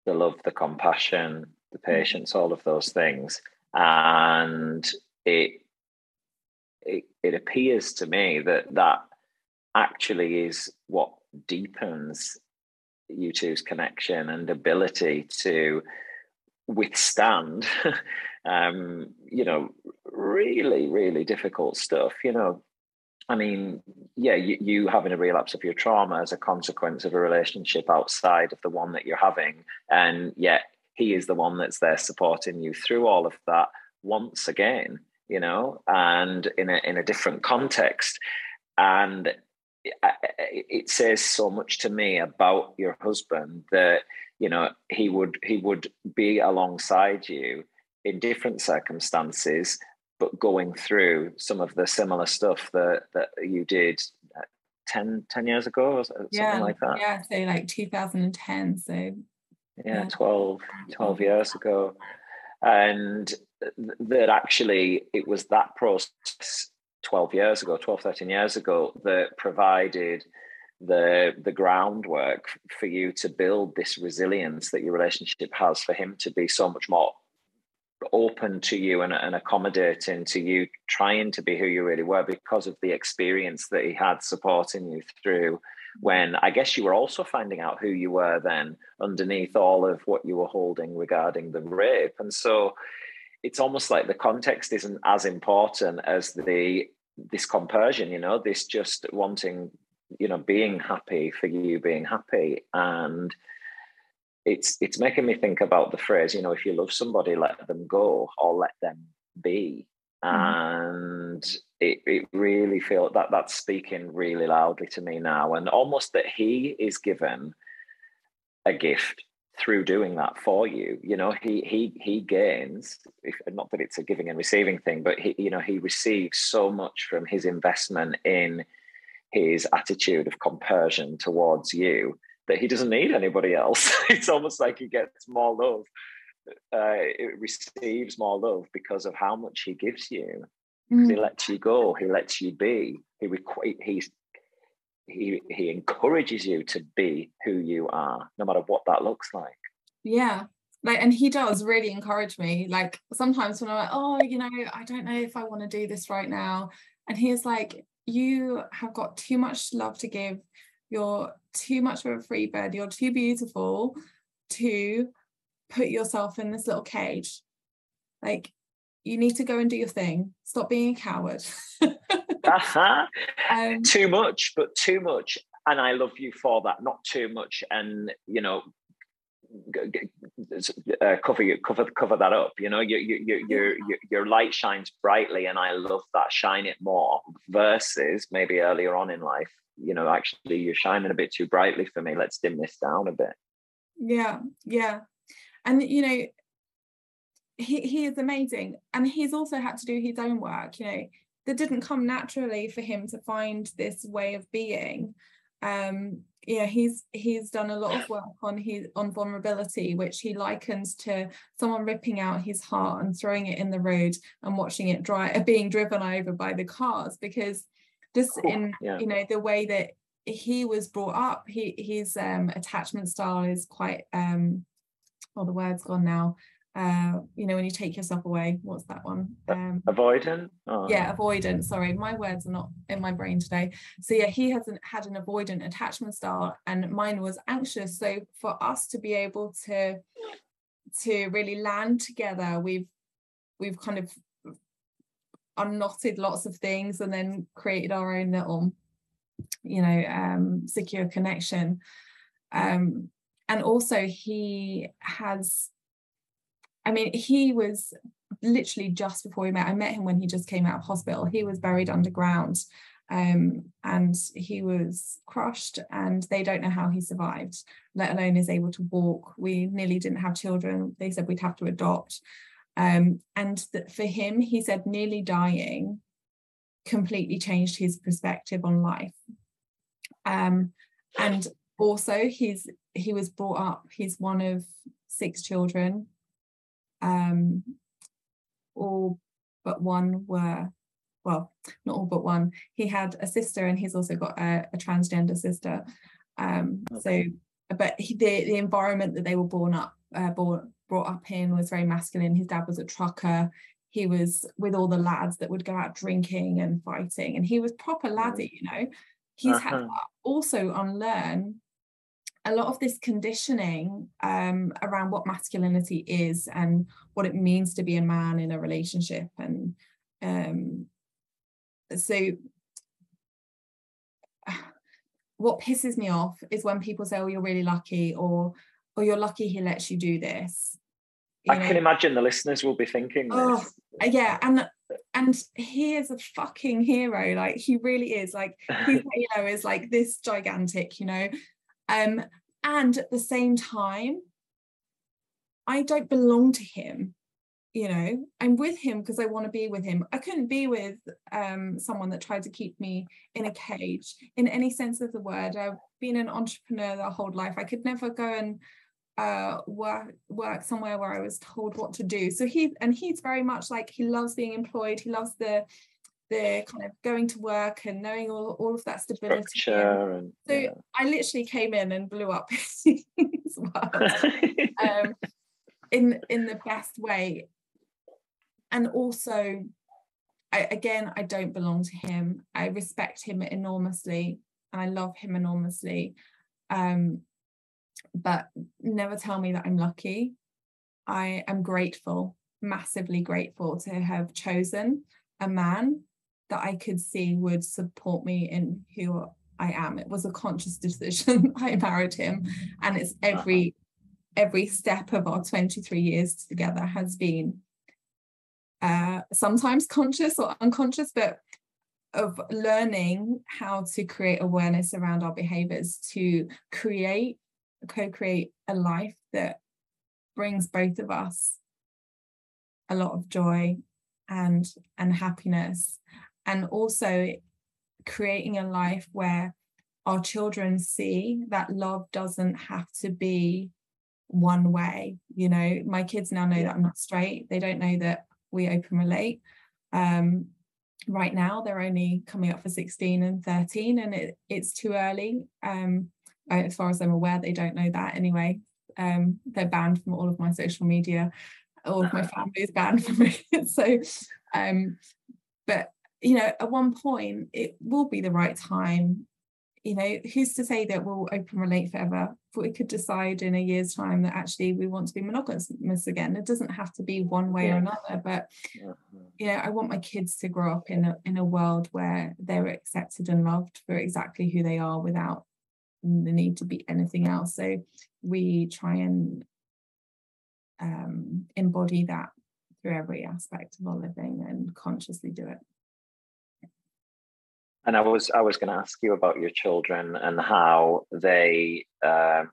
S1: the love, the compassion, the mm. patience, all of those things, and it it, it appears to me that that actually is what deepens you two's connection and ability to withstand um you know really really difficult stuff you know. I mean yeah you, you having a relapse of your trauma as a consequence of a relationship outside of the one that you're having and yet he is the one that's there supporting you through all of that once again you know and in a in a different context. And it says so much to me about your husband that you know he would he would be alongside you in different circumstances but going through some of the similar stuff that that you did uh, 10, 10 years ago or something
S2: yeah,
S1: like that.
S2: yeah so like 2010 so
S1: yeah, yeah. 12 12 years ago. And that actually it was that process 12 years ago 12 13 years ago that provided the the groundwork for you to build this resilience that your relationship has for him to be so much more open to you and, and accommodating to you trying to be who you really were because of the experience that he had supporting you through when I guess you were also finding out who you were then underneath all of what you were holding regarding the rape. And so it's almost like the context isn't as important as the this compersion, you know, this just wanting, you know, being happy for you being happy. And it's it's making me think about the phrase, you know, if you love somebody, let them go or let them be. Mm-hmm. And it, it really feels that that's speaking really loudly to me now. And almost that he is given a gift through doing that for you you know he he he gains if, not that it's a giving and receiving thing but he you know he receives so much from his investment in his attitude of compersion towards you that he doesn't need anybody else it's almost like he gets more love uh, it receives more love because of how much he gives you mm. he lets you go he lets you be he requ- he's he he encourages you to be who you are no matter what that looks like.
S2: Yeah. Like and he does really encourage me. Like sometimes when i'm like oh you know i don't know if i want to do this right now and he's like you have got too much love to give. You're too much of a free bird. You're too beautiful to put yourself in this little cage. Like you need to go and do your thing stop being a coward
S1: uh-huh. um, too much, but too much. And I love you for that. Not too much, and you know, uh, cover you cover cover that up. You know, your your your your your light shines brightly, and I love that. Shine it more. Versus maybe earlier on in life, you know, actually you're shining a bit too brightly for me. Let's dim this down a bit.
S2: Yeah, yeah, and you know, he he is amazing, and he's also had to do his own work. You know, that didn't come naturally for him to find this way of being um yeah he's he's done a lot of work on his on vulnerability which he likens to someone ripping out his heart and throwing it in the road and watching it dry being driven over by the cars because just in yeah. you know the way that he was brought up he his um attachment style is quite um well the word's gone now uh you know when you take yourself away what's that one?
S1: Um avoidant?
S2: Oh. yeah avoidant sorry my words are not in my brain today. So yeah he hasn't had an avoidant attachment style and mine was anxious. So for us to be able to to really land together we've we've kind of unknotted lots of things and then created our own little you know um secure connection. Um and also he has I mean, he was literally just before we met. I met him when he just came out of hospital. He was buried underground um, and he was crushed, and they don't know how he survived, let alone is able to walk. We nearly didn't have children. They said we'd have to adopt. Um, and for him, he said nearly dying completely changed his perspective on life. Um, and also, he's he was brought up. He's one of six children um, all but one were well not all but one. He had a sister and he's also got a, a transgender sister. Um, okay. so but he, the, the environment that they were born up uh, born, brought up in was very masculine. His dad was a trucker. He was with all the lads that would go out drinking and fighting and he was proper laddie you know? He's uh-huh. had to also unlearn a lot of this conditioning um, around what masculinity is and what it means to be a man in a relationship and um, so what pisses me off is when people say oh you're really lucky or oh you're lucky he lets you do this
S1: you I know? can imagine the listeners will be thinking oh, this.
S2: yeah and and he is a fucking hero like he really is like his halo is like this gigantic you know um, and at the same time, I don't belong to him. You know, I'm with him because I want to be with him. I couldn't be with um, someone that tried to keep me in a cage in any sense of the word. I've been an entrepreneur the whole life. I could never go and uh work work somewhere where I was told what to do. So he and he's very much like he loves being employed. He loves the the kind of going to work and knowing all, all of that stability.
S1: Structure and,
S2: so
S1: yeah.
S2: I literally came in and blew up his world um, in in the best way. And also, I, again, I don't belong to him. I respect him enormously and I love him enormously. Um, but never tell me that I'm lucky. I am grateful, massively grateful to have chosen a man that I could see would support me in who I am. It was a conscious decision. I married him, and it's every every step of our 23 years together has been uh, sometimes conscious or unconscious, but of learning how to create awareness around our behaviors to create co-create a life that brings both of us a lot of joy and and happiness and also creating a life where our children see that love doesn't have to be one way you know? My kids now know that i'm not straight. They don't know that we open relate. Um, right now they're only coming up for 16 and 13 and it, it's too early. Um, as far as i'm aware they don't know that anyway. Um, they're banned from all of my social media. All of my family is banned from it. So um, but you know at one point it will be the right time. You know who's to say that we'll open relate forever? But we could decide in a year's time that actually we want to be monogamous again it doesn't have to be one way yeah. or another but you know i want my kids to grow up in a in a world where they're accepted and loved for exactly who they are without the need to be anything else. So we try and um, embody that through every aspect of our living and consciously do it
S1: and I was I was going to ask you about your children and how they, um,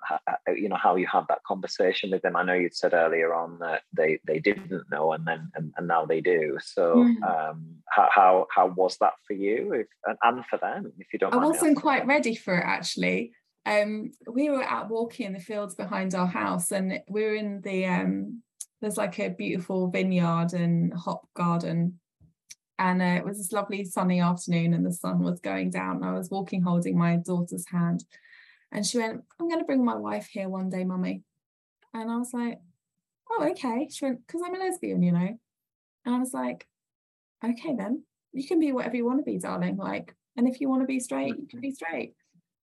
S1: you know, how you have that conversation with them. I know you'd said earlier on that they they didn't know, and then and, and now they do. So, mm. um, how, how how was that for you, if, and, and for them, if you don't?
S2: I wasn't quite ready for it actually. Um, we were out walking in the fields behind our house, and we were in the um, there's like a beautiful vineyard and hop garden and uh, it was this lovely sunny afternoon and the sun was going down and i was walking holding my daughter's hand. And she went i'm going to bring my wife here one day mummy. And i was like oh okay. She went because i'm a lesbian you know. And i was like okay then. You can be whatever you want to be darling. Like and if you want to be straight you can be straight.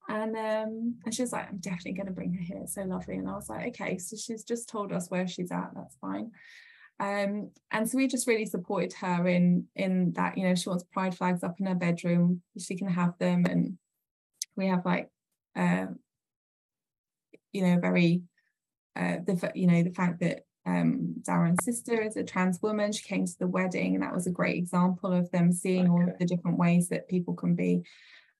S2: And um and she was like i'm definitely going to bring her here. It's so lovely. And i was like okay so she's just told us where she's at. That's fine um, and so we just really supported her in in that you know she wants pride flags up in her bedroom. She can have them. And we have like uh, you know very uh, the you know the fact that um, Darren's sister is a trans woman. She came to the wedding and that was a great example of them seeing okay. all of the different ways that people can be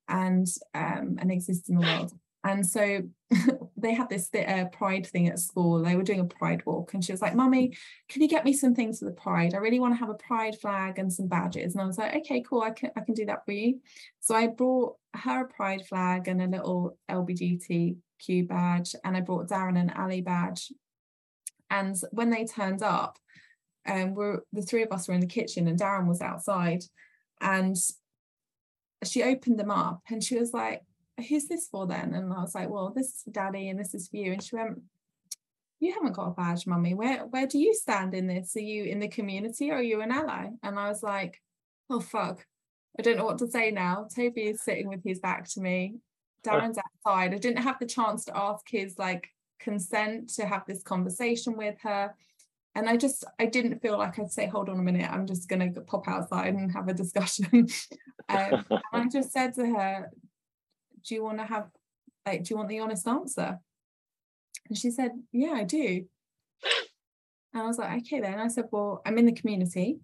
S2: and um, and exist in the world and so they had this uh, pride thing at school. They were doing a pride walk, and she was like, "Mummy, can you get me some things for the pride? I really want to have a pride flag and some badges." And I was like, "Okay, cool. I can I can do that for you." So I brought her a pride flag and a little LBGTQ badge, and I brought Darren an ally badge. And when they turned up, um, we're the three of us were in the kitchen, and Darren was outside, and she opened them up, and she was like who's this for then? And I was like, well, this is for daddy and this is for you. And she went, you haven't got a badge, mummy. Where where do you stand in this? Are you in the community or are you an ally? And I was like, oh fuck. I don't know what to say now. Toby is sitting with his back to me. Darren's outside. I didn't have the chance to ask his like consent to have this conversation with her. And I just I didn't feel like I'd say, hold on a minute, I'm just gonna pop outside and have a discussion. um, and I just said to her, do you want to have like do you want the honest answer? And she said yeah i do. And i was like okay then. I said well i'm in the community.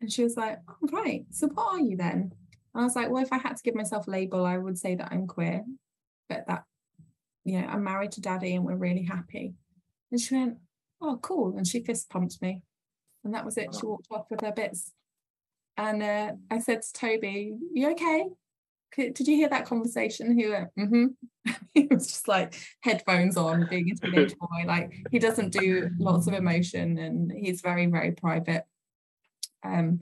S2: And she was like oh, right so what are you then? And i was like well if i had to give myself a label i would say that i'm queer but that you know i'm married to daddy and we're really happy. And she went oh cool. And she fist pumped me. And that was it. She walked off with her bits. And uh, i said to toby you okay did you hear that conversation? He went, mm-hmm. he was just like headphones on, being a teenage boy. Like he doesn't do lots of emotion and he's very, very private. Um,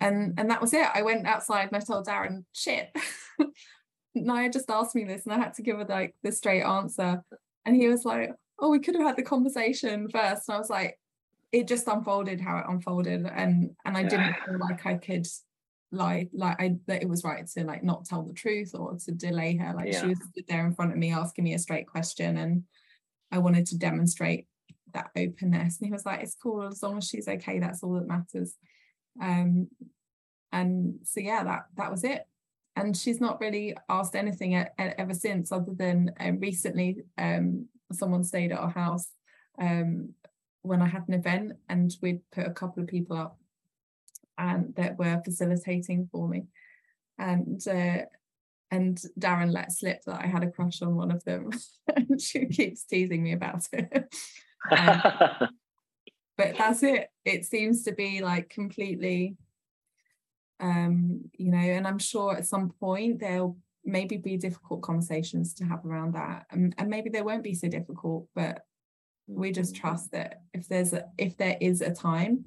S2: and and that was it. I went outside and I told Darren, shit. Naya just asked me this and I had to give her like the straight answer. And he was like, Oh, we could have had the conversation first. And I was like, it just unfolded how it unfolded. And and I yeah. didn't feel like I could lie like I that it was right to like not tell the truth or to delay her. Like yeah. she was there in front of me asking me a straight question and I wanted to demonstrate that openness. And he was like, it's cool as long as she's okay, that's all that matters. Um and so yeah, that that was it. And she's not really asked anything a, a, ever since, other than um, recently um, someone stayed at our house um, when I had an event, and we'd put a couple of people up and that were facilitating for me, and uh, and Darren let slip that I had a crush on one of them, and she keeps teasing me about it. um, but that's it. It seems to be like completely um, you know, and I'm sure at some point there'll maybe be difficult conversations to have around that, and, and maybe they won't be so difficult, but we just mm-hmm. trust that if there's a, if there is a time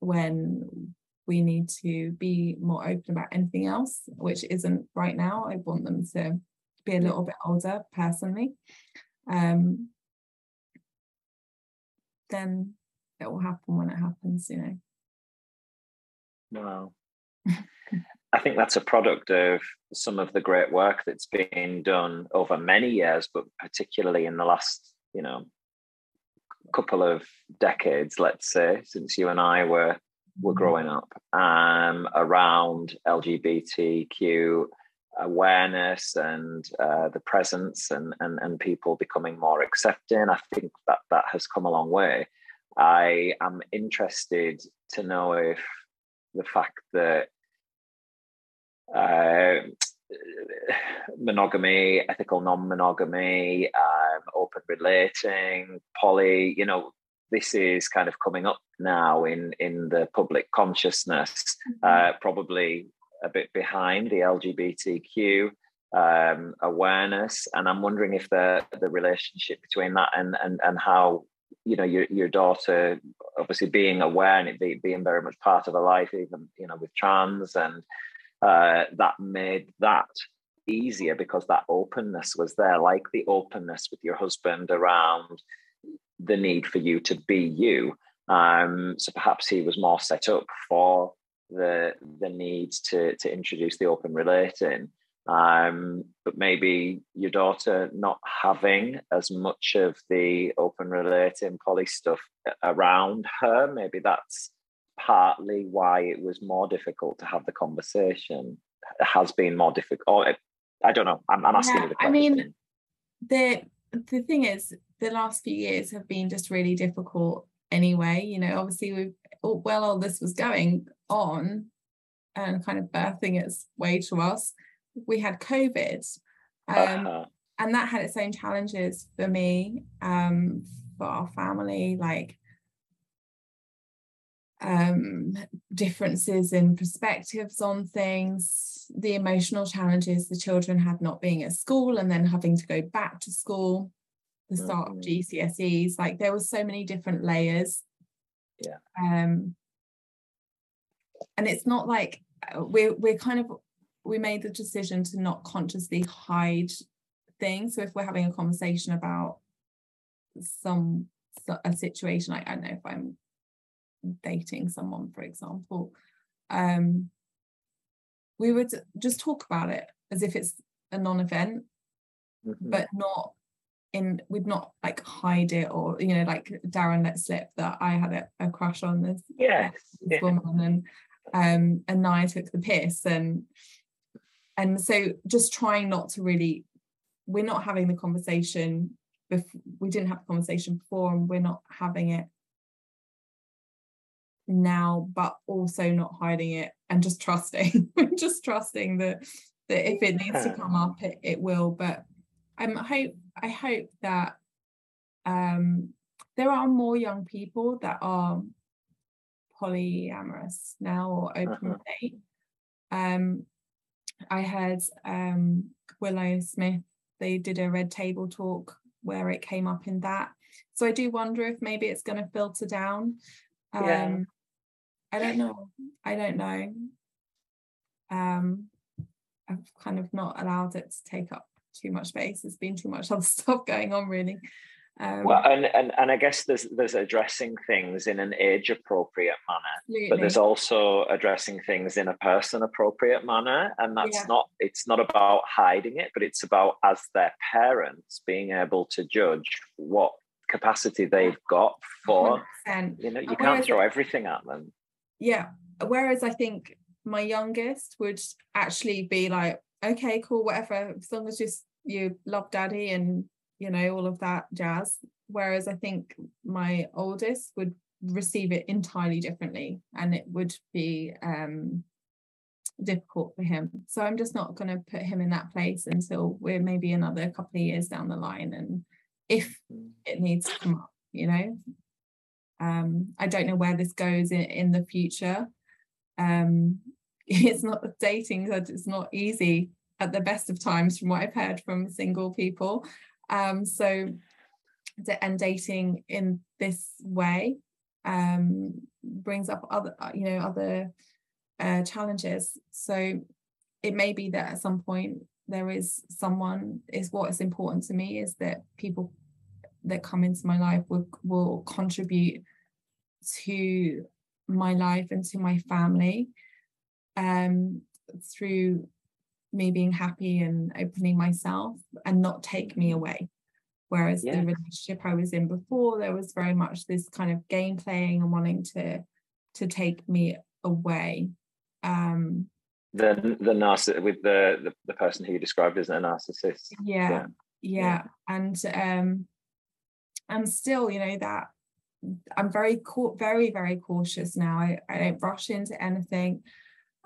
S2: when we need to be more open about anything else, which isn't right now. I want them to be a little bit older personally. Um, then it will happen when it happens, you know.
S1: Wow. I think that's a product of some of the great work that's been done over many years, but particularly in the last, you know, couple of decades, let's say, since you and I were were growing up, um, around LGBTQ awareness and uh, the presence and, and and people becoming more accepting. I think that that has come a long way. I am interested to know if the fact that uh, monogamy, ethical non-monogamy, um, open relating, poly. You know, this is kind of coming up now in in the public consciousness. Mm-hmm. Uh, probably a bit behind the LGBTQ um, awareness, and I'm wondering if the the relationship between that and and and how you know your your daughter obviously being aware and it be, being very much part of her life, even you know with trans and uh, that made that easier because that openness was there, like the openness with your husband around the need for you to be you. Um, so perhaps he was more set up for the the need to to introduce the open relating. Um, but maybe your daughter not having as much of the open relating poly stuff around her, maybe that's partly why it was more difficult to have the conversation has been more difficult i don't know i'm, I'm asking yeah, you the question
S2: i mean the the thing is the last few years have been just really difficult anyway you know obviously we've well all this was going on and kind of birthing its way to us we had covid um, uh-huh. and that had its own challenges for me um, for our family like um, differences in perspectives on things, the emotional challenges the children had not being at school and then having to go back to school, the start mm-hmm. of GCSEs. Like there were so many different layers.
S1: Yeah.
S2: Um, and it's not like uh, we're we're kind of we made the decision to not consciously hide things. So if we're having a conversation about some a situation, like I don't know if I'm dating someone, for example, um, we would just talk about it as if it's a non-event, mm-hmm. but not in we'd not like hide it or you know like Darren let slip that I had a, a crush on this,
S1: yes.
S2: this yeah. woman and um and Naya took the piss and and so just trying not to really we're not having the conversation before we didn't have the conversation before and we're not having it now, but also not hiding it and just trusting, just trusting that that if it needs to come up, it, it will. But I'm hope I hope that um, there are more young people that are polyamorous now or open uh-huh. date. Um, I heard um, Willow Smith, they did a red table talk where it came up in that. So I do wonder if maybe it's going to filter down. Um, yeah I don't know. I don't know. Um, I've kind of not allowed it to take up too much space. There's been too much other stuff going on, really.
S1: Um, well, and, and and I guess there's there's addressing things in an age appropriate manner, absolutely. but there's also addressing things in a person appropriate manner, and that's yeah. not it's not about hiding it, but it's about as their parents being able to judge what capacity they've got for 100%. you know you can't throw everything at them.
S2: Yeah, whereas I think my youngest would actually be like, okay, cool, whatever, as long as just you love daddy and you know all of that jazz. Whereas i think my oldest would receive it entirely differently and it would be um difficult for him. So i'm just not going to put him in that place until we're maybe another couple of years down the line and if it needs to come up you know? Um i don't know where this goes in, in the future. Um it's not dating it's not easy at the best of times from what i've heard from single people um, so, and dating in this way um, brings up other, uh, you know, other uh, challenges. So, it may be that at some point there is someone. Is what is important to me is that people that come into my life will will contribute to my life and to my family um, through me being happy and opening myself and not take me away. Whereas yeah. the relationship I was in before, there was very much this kind of game playing and wanting to to take me away. Um,
S1: the the narcissist with the, the, the person who you described as a narcissist.
S2: Yeah, yeah, yeah. and um, I'm still, you know, that I'm very very very cautious now. I, I don't rush into anything.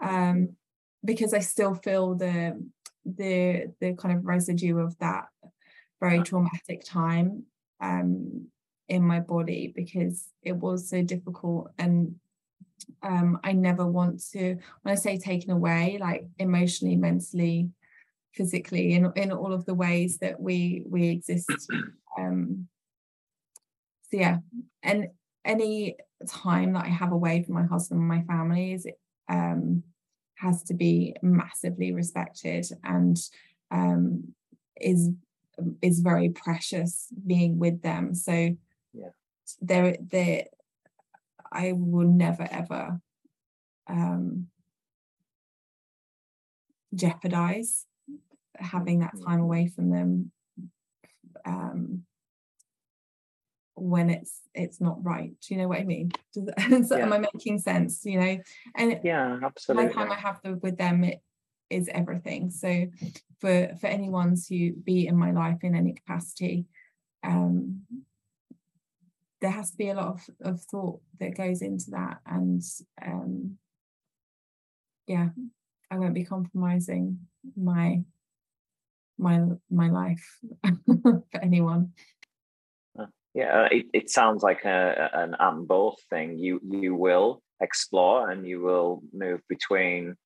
S2: Um, because I still feel the the the kind of residue of that very traumatic time um, in my body because it was so difficult and um, I never want to when I say taken away like emotionally mentally physically in in all of the ways that we we exist um so yeah. And any time that I have away from my husband and my family is um has to be massively respected and um, is is very precious being with them. So
S1: yeah,
S2: there there I will never ever um, jeopardize having that time mm-hmm. away from them um, when it's it's not right. Do you know what i mean? Does, so yeah. am i making sense? You know and
S1: yeah absolutely
S2: my time i have the, with them it is everything. So for for anyone to be in my life in any capacity um there has to be a lot of, of thought that goes into that. And um yeah i won't be compromising my my my life for anyone
S1: yeah, it, it sounds like a, an and both thing. You you will explore and you will move between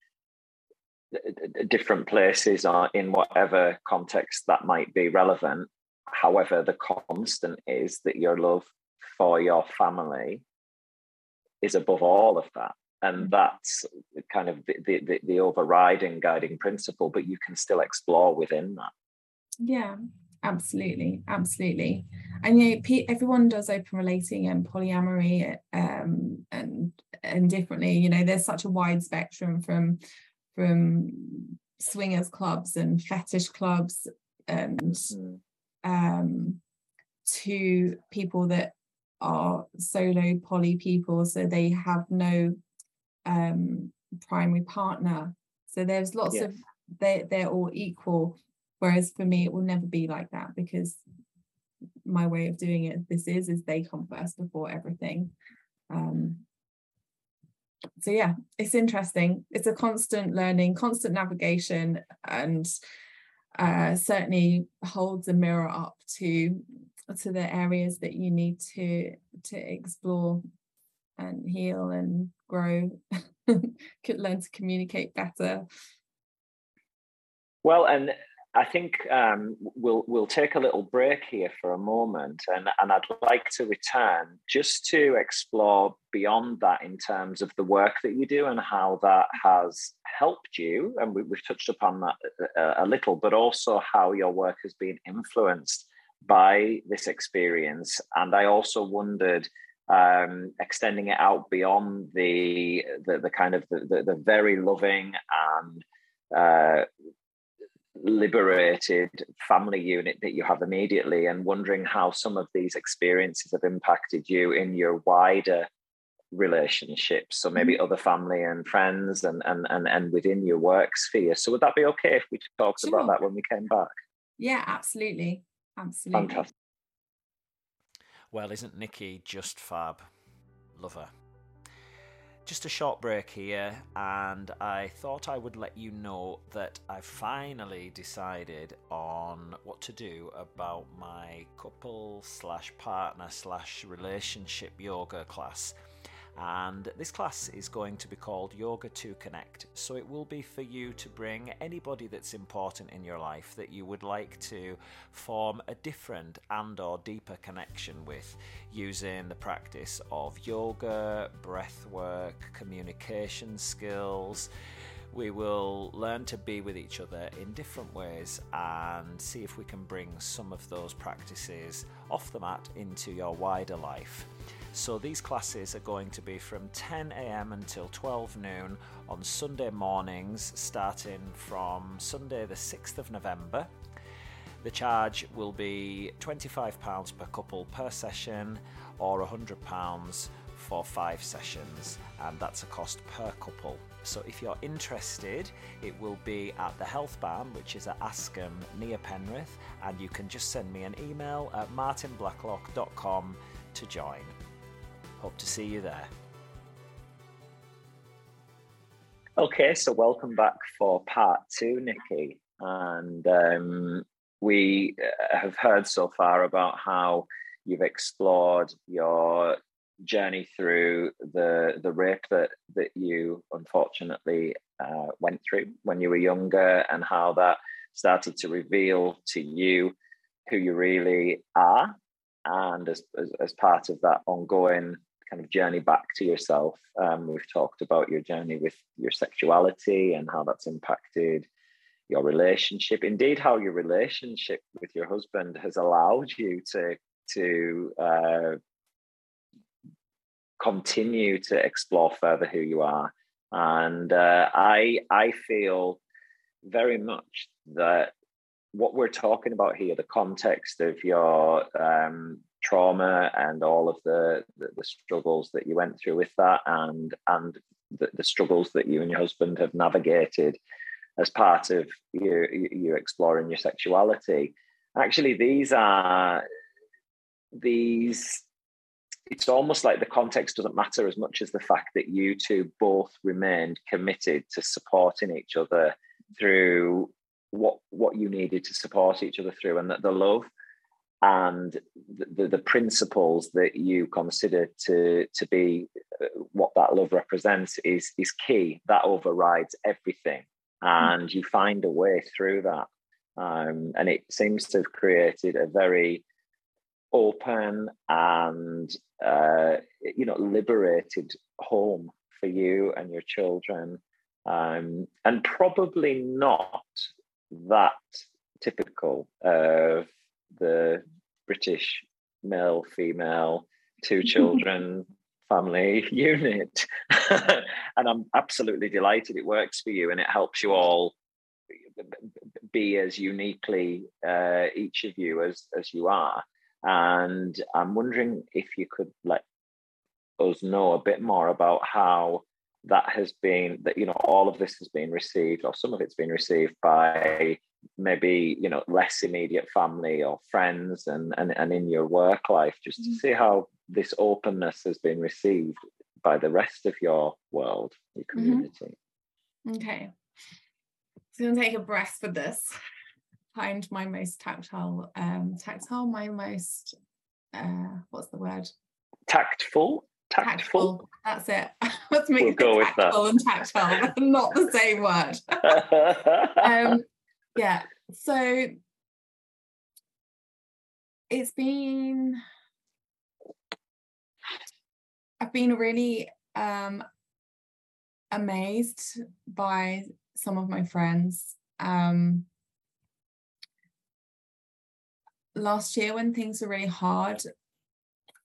S1: different places or in whatever context that might be relevant. However, the constant is that your love for your family is above all of that. And mm. that's kind of the, the, the overriding guiding principle, but you can still explore within that.
S2: Yeah, absolutely absolutely. And you know everyone does open relating and polyamory um and and differently. You know there's such a wide spectrum from from swingers clubs and fetish clubs and mm. um to people that are solo poly people. So they have no um primary partner. So there's lots yes. of they they're all equal Whereas for me, it will never be like that because my way of doing it, this is, is they come first before everything. Um, so yeah, it's interesting. It's a constant learning, constant navigation, and uh, certainly holds a mirror up to to the areas that you need to to explore and heal and grow, could learn to communicate better.
S1: Well, and I think um, we'll we'll take a little break here for a moment, and and I'd like to return just to explore beyond that in terms of the work that you do and how that has helped you, and we, have touched upon that a, a little, but also how your work has been influenced by this experience. And I also wondered um, extending it out beyond the the, the kind of the, the, the very loving and uh, liberated family unit that you have immediately and wondering how some of these experiences have impacted you in your wider relationships so maybe mm-hmm. other family and friends and and and, and within your work sphere. So would that be okay if we talked sure. about that when we came back?
S2: Yeah absolutely. Absolutely.
S1: Fantastic.
S3: Well isn't nikki just fab? Love her just a short break here, and I thought I would let you know that I've finally decided on what to do about my couple slash partner slash relationship yoga class and this class is going to be called Yoga to Connect. So it will be for you to bring anybody that's important in your life that you would like to form a different and or deeper connection with using the practice of yoga, breath work, communication skills. We will learn to be with each other in different ways and see if we can bring some of those practices off the mat into your wider life. So these classes are going to be from 10 a.m. until 12 noon on Sunday mornings, starting from Sunday, the 6th of November. The charge will be £25 per couple per session or £100 for five sessions, and that's a cost per couple. So if you're interested, it will be at the Health Barn, which is at Askham near Penrith, and you can just send me an email at martynblacklock.com to join. Hope to see you there.
S1: Okay, so welcome back for part two, Nikki. And um, we uh, have heard so far about how you've explored your journey through the the rape that that you unfortunately uh, went through when you were younger, and how that started to reveal to you who you really are, and as as, as part of that ongoing kind of journey back to yourself. Um, we've talked about your journey with your sexuality and how that's impacted your relationship. Indeed, how your relationship with your husband has allowed you to to uh, continue to explore further who you are. And uh, I I feel very much that what we're talking about here, the context of your um, trauma and all of the, the, the struggles that you went through with that and and the, the, struggles that you and your husband have navigated as part of you you exploring your sexuality. Actually these are these it's almost like the context doesn't matter as much as the fact that you two both remained committed to supporting each other through what what you needed to support each other through and that the love and the, the, principles that you consider to, to be uh, what that love represents is, is key. That overrides everything. And you find a way through that. Um, and it seems to have created a very open and uh, you know liberated home for you and your children um, and probably not that typical of the British male, female, two children family unit. and I'm absolutely delighted it works for you and it helps you all be as uniquely uh, each of you as as you are. And I'm wondering if you could let us know a bit more about how that has been that you know all of this has been received or some of it's been received by maybe you know less immediate family or friends and and, and in your work life just to mm. see how this openness has been received by the rest of your world your mm-hmm. community
S2: mm-hmm. okay so i'm gonna take a breath for this find my most tactile um tactile my most uh what's the word
S1: tactful
S2: tactful. That's it. Let's make we'll it go tactful and tactile, not the same word. um, yeah, so it's been I've been really um amazed by some of my friends um last year when things were really hard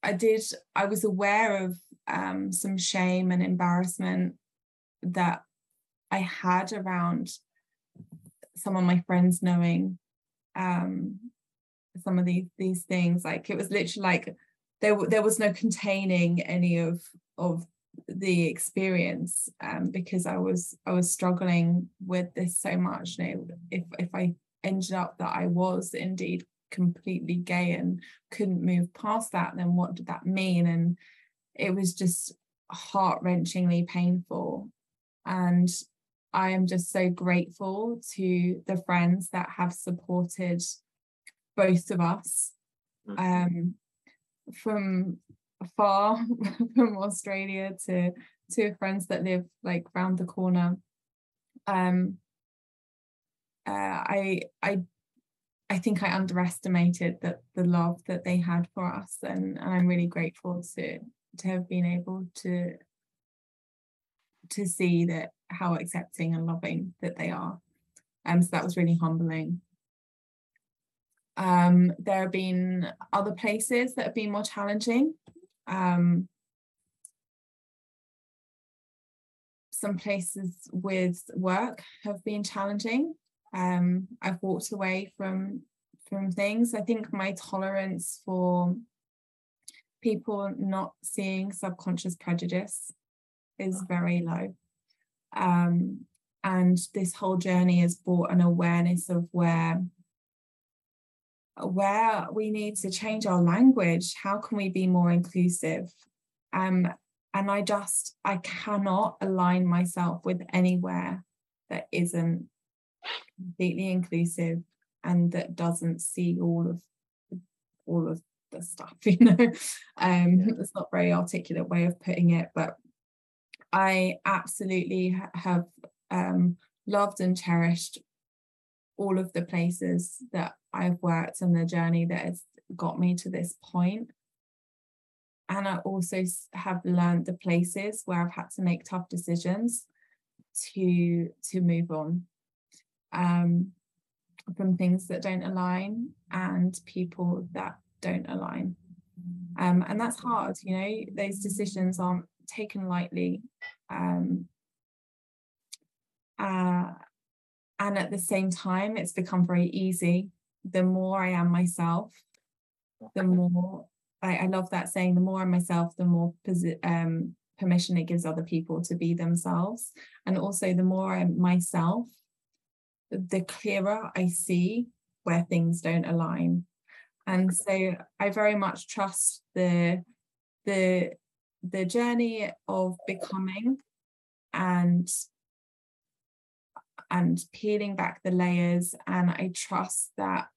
S2: I did I was aware of um some shame and embarrassment that I had around some of my friends knowing um some of these these things like it was literally like there there was no containing any of of the experience um because I was I was struggling with this so much you know if if I ended up that I was indeed completely gay and couldn't move past that then what did that mean? And it was just heart-wrenchingly painful. And I am just so grateful to the friends that have supported both of us mm-hmm. um, from far from Australia to to friends that live like round the corner. Um, uh, I I I think I underestimated that the love that they had for us, and, and I'm really grateful to to have been able to to see that how accepting and loving that they are. Um, so that was really humbling. Um, there have been other places that have been more challenging. Um, some places with work have been challenging. Um, I've walked away from from things. I think my tolerance for people not seeing subconscious prejudice is very low. Um, and this whole journey has brought an awareness of where where we need to change our language. How can we be more inclusive? Um, and i just i cannot align myself with anywhere that isn't completely inclusive and that doesn't see all of all of the stuff you know? Um yeah. it's not very articulate way of putting it but I absolutely have um, loved and cherished all of the places that I've worked and the journey that has got me to this point. And I also have learned the places where I've had to make tough decisions to to move on um, from things that don't align and people that don't align. Um, and that's hard, you know, those decisions aren't taken lightly. Um, uh, and at the same time, it's become very easy. The more I am myself, the more I, I love that saying, the more I'm myself, the more posi- um, permission it gives other people to be themselves. And also, the more I'm myself, the clearer I see where things don't align. And so I very much trust the the the journey of becoming and and peeling back the layers. And i trust that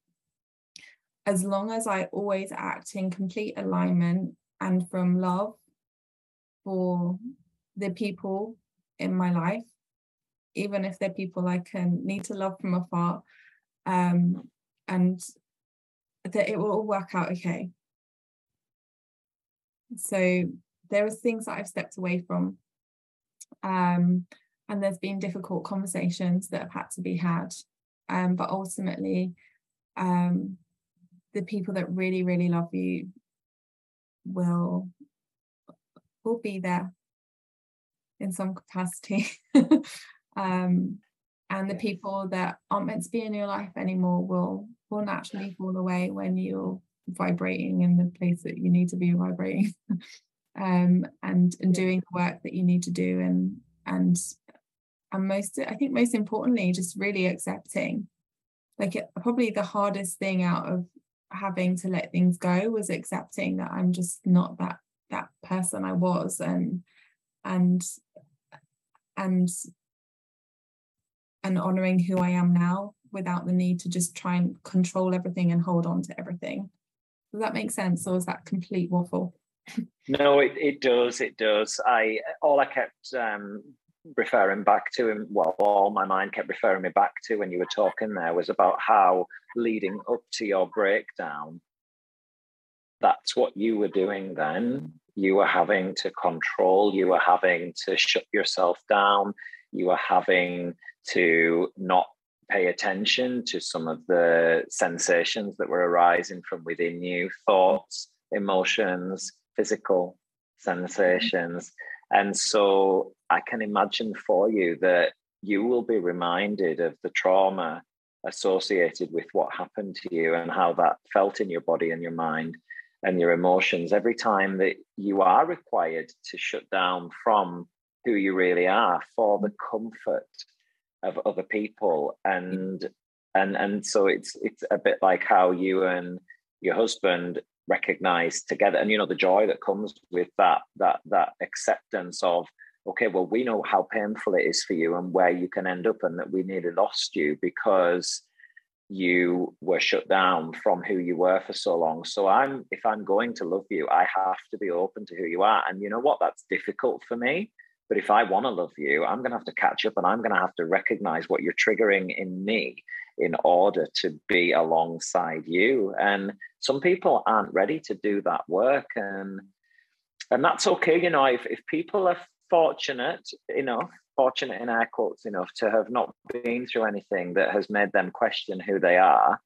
S2: as long as i always act in complete alignment and from love for the people in my life even if they're people i can need to love from afar um, and that it will all work out okay. So there are things that I've stepped away from. Um, and there's been difficult conversations that have had to be had. Um, but ultimately, um, the people that really, really love you will will be there in some capacity. um, and the people that aren't meant to be in your life anymore will will naturally fall away when you're vibrating in the place that you need to be vibrating. um, and and doing the work that you need to do and and and most I think most importantly just really accepting like it, probably the hardest thing out of having to let things go was accepting that I'm just not that that person I was and and and and honoring who I am now without the need to just try and control everything and hold on to everything. Does that make sense or is that complete waffle?
S1: No, it, it does. It does. I all I kept um, referring back to him well all my mind kept referring me back to when you were talking there was about how leading up to your breakdown that's what you were doing then you were having to control you were having to shut yourself down you were having to not pay attention to some of the sensations that were arising from within you thoughts emotions physical sensations. And so I can imagine for you that you will be reminded of the trauma associated with what happened to you and how that felt in your body and your mind and your emotions every time that you are required to shut down from who you really are for the comfort of other people. And and and so it's it's a bit like how you and your husband recognize together. And you know the joy that comes with that that that acceptance of okay well we know how painful it is for you and where you can end up and that we nearly lost you because you were shut down from who you were for so long. So i'm if i'm going to love you i have to be open to who you are. And you know what? That's difficult for me. But if i want to love you i'm going to have to catch up and i'm going to have to recognize what you're triggering in me in order to be alongside you. And some people aren't ready to do that work. And and that's okay, you know, if, if people are fortunate enough, fortunate in air quotes enough to have not been through anything that has made them question who they are,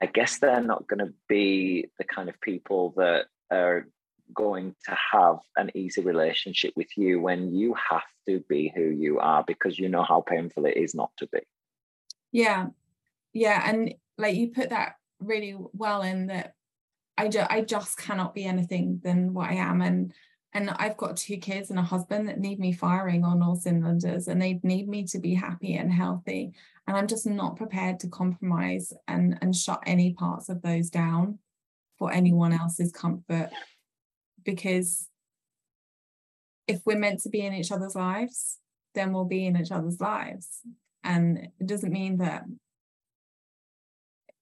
S1: I guess they're not going to be the kind of people that are going to have an easy relationship with you when you have to be who you are because you know how painful it is not to be.
S2: Yeah, yeah and like you put that really well in that I, ju- I just cannot be anything than what I am. And and I've got two kids and a husband that need me firing on all cylinders and they need me to be happy and healthy. And I'm just not prepared to compromise and and shut any parts of those down for anyone else's comfort. Because if we're meant to be in each other's lives then we'll be in each other's lives. And it doesn't mean that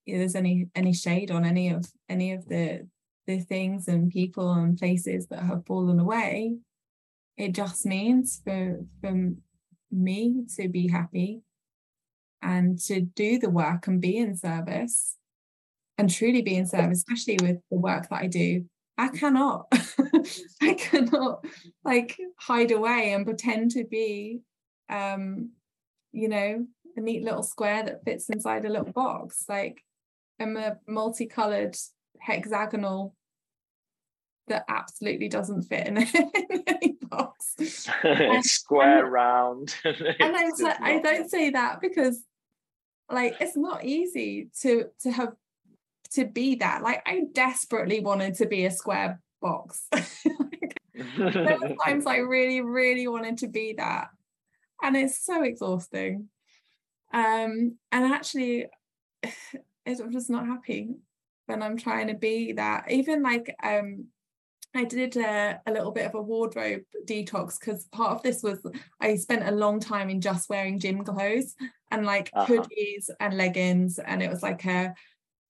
S2: there's any any shade on any of any of the the things and people and places that have fallen away it just means for for me to be happy and to do the work and be in service and truly be in service especially with the work that i do. I cannot i cannot like hide away and pretend to be um you know a neat little square that fits inside a little box. Like a multicolored hexagonal that absolutely doesn't fit in, any box.
S1: Square, and, round.
S2: and I, I don't say that because like it's not easy to to have to be that. Like I desperately wanted to be a square box. there were times I really, really wanted to be that. And it's so exhausting. Um, and actually I'm just not happy when I'm trying to be that. Even like um I did a, a little bit of a wardrobe detox because part of this was I spent a long time in just wearing gym clothes and like uh-huh. hoodies and leggings and it was like a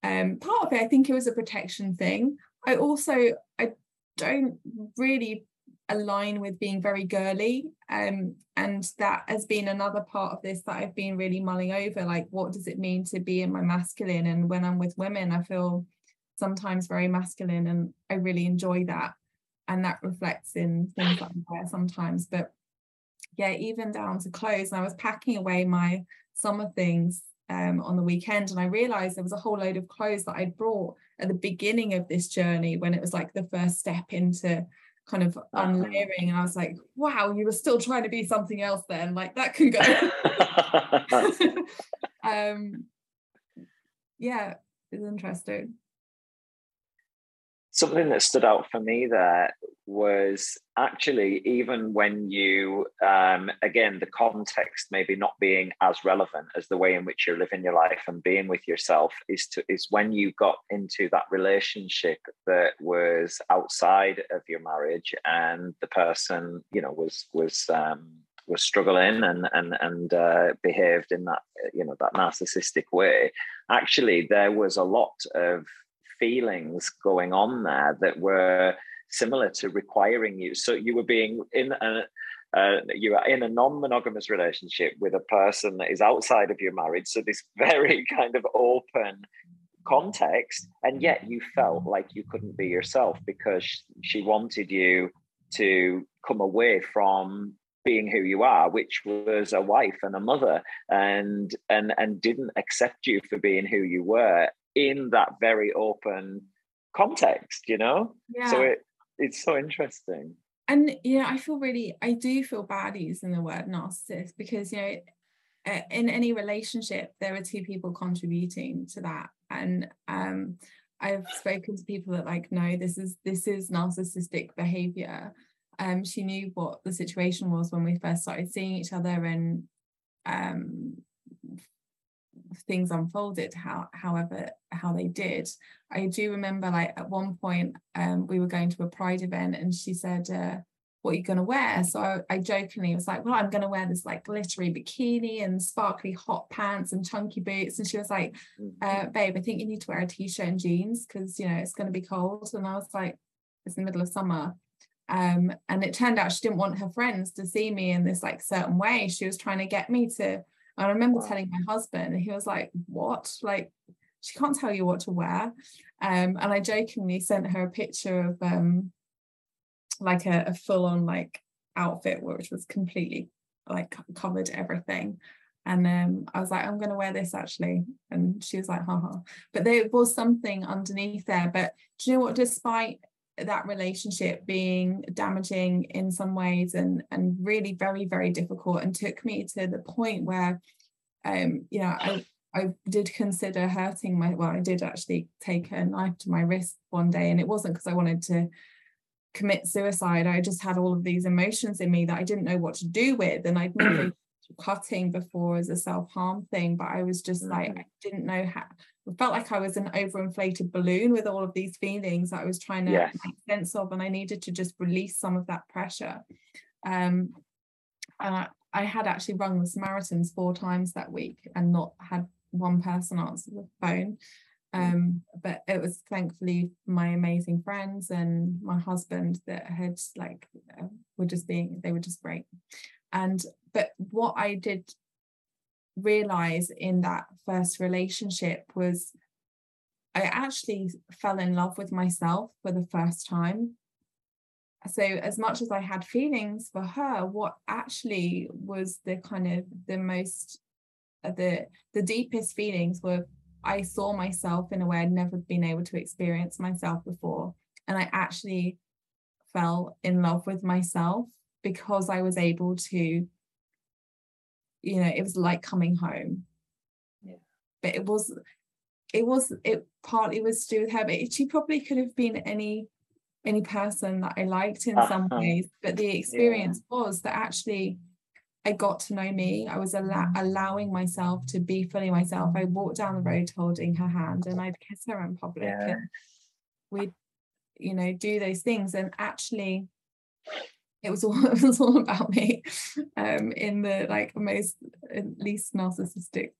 S2: um part of it I think it was a protection thing. I also I don't really align with being very girly um, and that has been another part of this that I've been really mulling over like what does it mean to be in my masculine? And when I'm with women I feel sometimes very masculine and I really enjoy that and that reflects in things like I wear sometimes. But yeah even down to clothes and I was packing away my summer things um, on the weekend and I realized there was a whole load of clothes that I'd brought at the beginning of this journey when it was like the first step into kind of unlayering and I was like wow you were still trying to be something else then like that could go. Um yeah it's interesting
S1: something that stood out for me there was actually even when you um, again the context maybe not being as relevant as the way in which you're living your life and being with yourself is to is when you got into that relationship that was outside of your marriage and the person you know was was um, was struggling and and and uh, behaved in that you know that narcissistic way. Actually there was a lot of feelings going on there that were similar to requiring you. So you were being in a, uh, you are in a non-monogamous relationship with a person that is outside of your marriage so this very kind of open context and yet you felt like you couldn't be yourself because she wanted you to come away from being who you are which was a wife and a mother and and and didn't accept you for being who you were in that very open context you know? Yeah. so it it's so interesting.
S2: And yeah i feel really i do feel bad using the word narcissist because you know in any relationship there are two people contributing to that. And um i've spoken to people that like no this is this is narcissistic behavior. Um she knew what the situation was when we first started seeing each other and um things unfolded how however how they did. I do remember like at one point um we were going to a pride event and she said uh, what are you going to wear? So I, I jokingly was like well i'm going to wear this like glittery bikini and sparkly hot pants and chunky boots. And she was like uh, mm-hmm. babe i think you need to wear a t-shirt and jeans because you know it's going to be cold. And i was like it's the middle of summer. Um, and it turned out she didn't want her friends to see me in this like certain way. She was trying to get me to I remember wow. telling my husband, and he was like, What? Like, she can't tell you what to wear. Um, and I jokingly sent her a picture of um, like a, a full on like outfit, which was completely like covered everything. And um, I was like, I'm going to wear this actually. And she was like, haha. But there was something underneath there. But do you know what? Despite that relationship being damaging in some ways and and really very very difficult and took me to the point where um you know I I did consider hurting my well I did actually take a knife to my wrist one day and it wasn't because I wanted to commit suicide. I just had all of these emotions in me that I didn't know what to do with and I'd never cutting before as a self-harm thing but I was just mm-hmm. like I didn't know how I felt like I was an overinflated balloon with all of these feelings that I was trying to yes. make sense of, and I needed to just release some of that pressure. Um, and I, I had actually rung the Samaritans four times that week and not had one person answer the phone. Mm. Um, but it was thankfully my amazing friends and my husband that had like uh, were just being they were just great. And but what I did realize in that first relationship was I actually fell in love with myself for the first time. So, as much as I had feelings for her, what actually was the kind of the most, uh, the the deepest feelings were I saw myself in a way I'd never been able to experience myself before, and I actually fell in love with myself because I was able to you know it was like coming home yeah. but it was it was it partly was to do with her but she probably could have been any any person that I liked in uh-huh. some ways but the experience yeah. was that actually I got to know me I was al- mm-hmm. allowing myself to be fully myself I walked down the road holding her hand and I'd kiss her in public yeah. and we'd you know do those things and actually it was all it was all about me um in the like most least narcissistic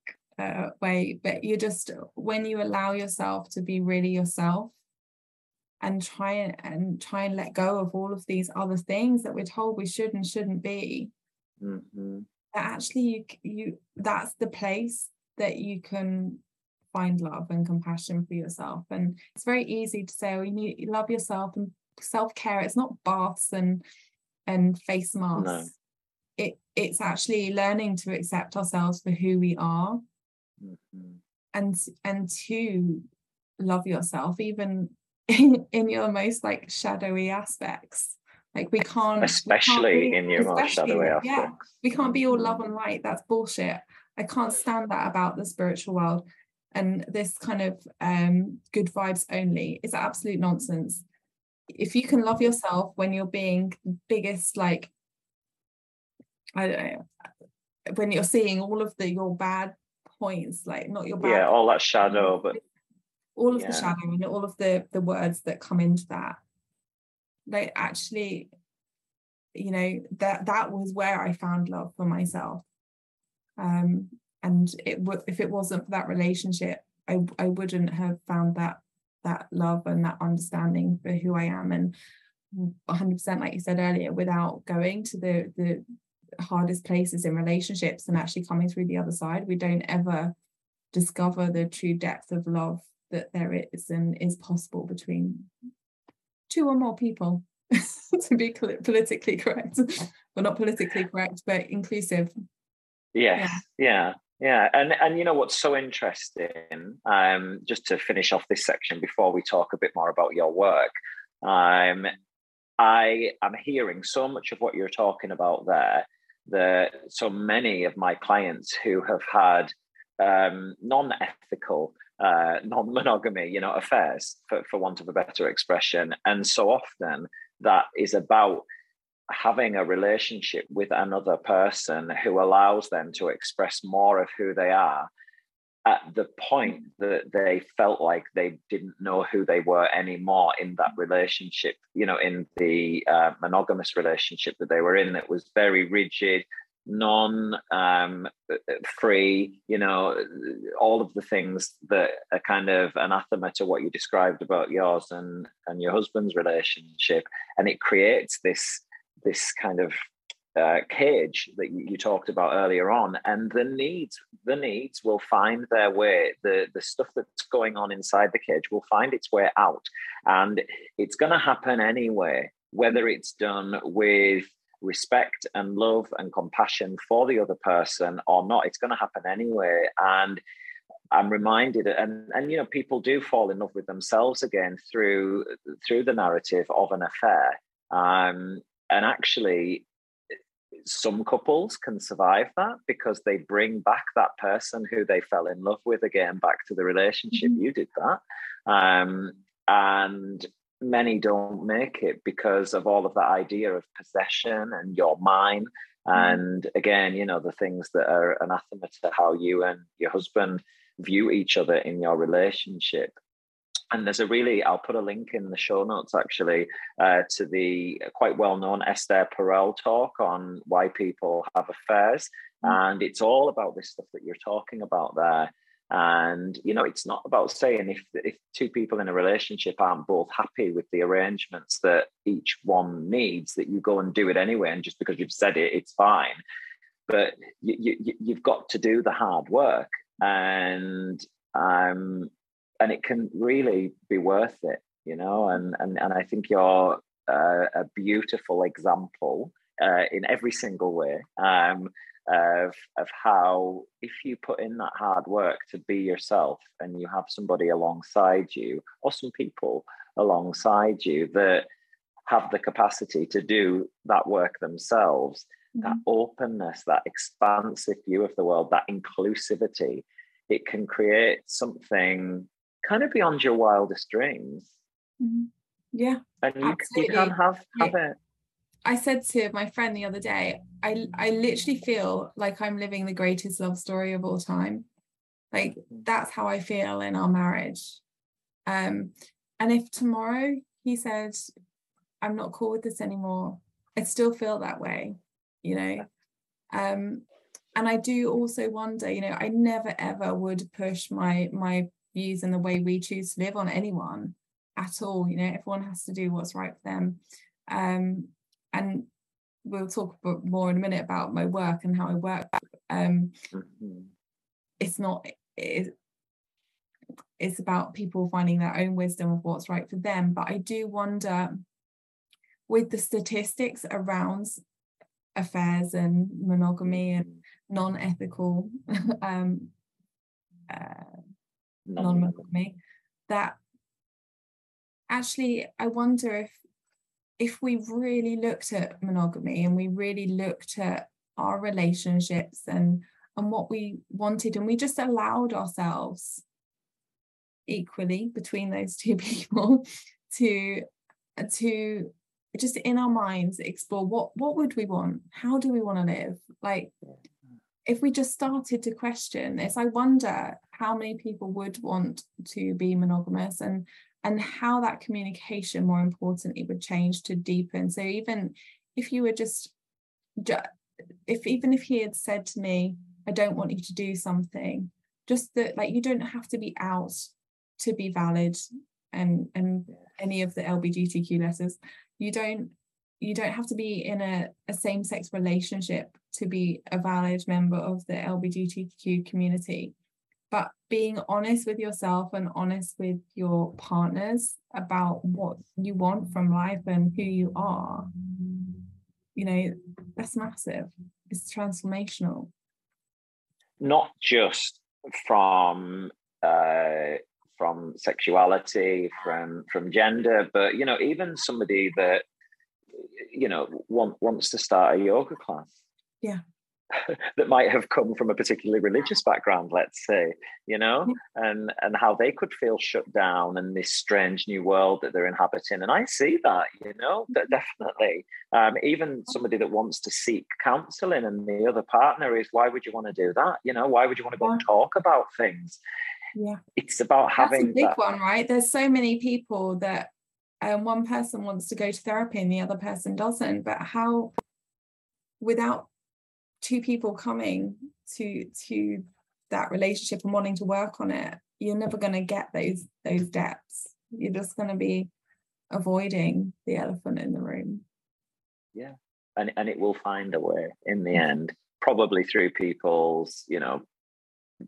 S2: uh, way. But you just when you allow yourself to be really yourself and try and, and try and let go of all of these other things that we're told we should and shouldn't be mm-hmm. that actually you you that's the place that you can find love and compassion for yourself. And it's very easy to say oh you need love yourself and self-care. It's not baths and and face masks. No. It it's actually learning to accept ourselves for who we are mm-hmm. and and to love yourself even in, in your most like shadowy aspects. Like we can't
S1: especially
S2: we
S1: can't be, in your most shadowy aspects. Yeah,
S2: we can't be all love mm-hmm. and light. That's bullshit. I can't stand that about the spiritual world. And this kind of um, good vibes only is absolute nonsense if you can love yourself when you're being biggest like I don't know when you're seeing all of the your bad points like not your bad
S1: yeah all that shadow but
S2: all of yeah. the shadow and all of the the words that come into that like actually you know that that was where I found love for myself um and it would if it wasn't for that relationship I I wouldn't have found that that love and that understanding for who I am. And 100% like you said earlier without going to the the hardest places in relationships and actually coming through the other side we don't ever discover the true depth of love that there is and is possible between two or more people to be politically correct well not politically correct but inclusive
S1: yes yeah. yeah yeah and and you know what's so interesting um just to finish off this section before we talk a bit more about your work um i am hearing so much of what you're talking about there that so many of my clients who have had um, non-ethical uh, non-monogamy you know affairs for, for want of a better expression and so often that is about having a relationship with another person who allows them to express more of who they are at the point that they felt like they didn't know who they were anymore in that relationship you know in the uh, monogamous relationship that they were in that was very rigid non um, free you know all of the things that are kind of anathema to what you described about yours and and your husband's relationship. And it creates this this kind of uh, cage that you, talked about earlier on and the needs the needs will find their way the the stuff that's going on inside the cage will find its way out and it's going to happen anyway whether it's done with respect and love and compassion for the other person or not it's going to happen anyway and I'm reminded, and and you know, people do fall in love with themselves again through through the narrative of an affair. Um, and actually, some couples can survive that because they bring back that person who they fell in love with again back to the relationship. Mm-hmm. You did that. Um, and many don't make it because of all of that idea of possession and your mine. Mm-hmm. And again, you know, the things that are anathema to how you and your husband view each other in your relationship and there's a really i'll put a link in the show notes actually uh, to the quite well-known esther perel talk on why people have affairs. Mm. and it's all about this stuff that you're talking about there. And you know it's not about saying if if two people in a relationship aren't both happy with the arrangements that each one needs that you go and do it anyway and just because you've said it it's fine. But you, you you've got to do the hard work. And um and it can really be worth it, you know. And and and I think you're uh, a beautiful example uh, in every single way um, of of how if you put in that hard work to be yourself, and you have somebody alongside you, or some people alongside you that have the capacity to do that work themselves. Mm-hmm. That openness, that expansive view of the world, that inclusivity, it can create something kind of beyond your wildest dreams.
S2: Mm-hmm. Yeah.
S1: And you, you can have, have it.
S2: I said to my friend the other day, I I literally feel like I'm living the greatest love story of all time. Like mm-hmm. that's how I feel in our marriage. Um, and if tomorrow he said, I'm not cool with this anymore, I still feel that way, you know. Um, and I do also wonder, you know, I never ever would push my my views and the way we choose to live on anyone at all. You know, everyone has to do what's right for them. Um, and we'll talk more in a minute about my work and how I work. Um, mm-hmm. It's not. It, it's about people finding their own wisdom of what's right for them. But I do wonder, with the statistics around affairs and monogamy and non-ethical um, uh, non-monogamy that actually I wonder if if we really looked at monogamy and we really looked at our relationships and and what we wanted and we just allowed ourselves equally between those two people to to just in our minds explore what what would we want? How do we want to live? Like if we just started to question this i wonder how many people would want to be monogamous and and how that communication more importantly would change to deepen. So even if you were just if even if he had said to me i don't want you to do something just that like you don't have to be out to be valid and and any of the lbgtq letters. You don't you don't have to be in a, a same-sex relationship to be a valid member of the lbgtq community but being honest with yourself and honest with your partners about what you want from life and who you are you know that's massive it's transformational
S1: not just from uh, from sexuality, from from gender, but you know, even somebody that you know want, wants to start a yoga class.
S2: Yeah.
S1: that might have come from a particularly religious background let's say you know and and how they could feel shut down in this strange new world that they're inhabiting. And i see that you know that definitely. Um, even somebody that wants to seek counseling and the other partner is why would you want to do that? You know why would you want to go and talk about things?
S2: Yeah.
S1: It's about having
S2: a big that. one right? There's so many people that um, one person wants to go to therapy and the other person doesn't. But how without two people coming to to that relationship and wanting to work on it you're never going to get those those depths. You're just going to be avoiding the elephant in the room.
S1: Yeah. And, and it will find a way in the end probably through people's you know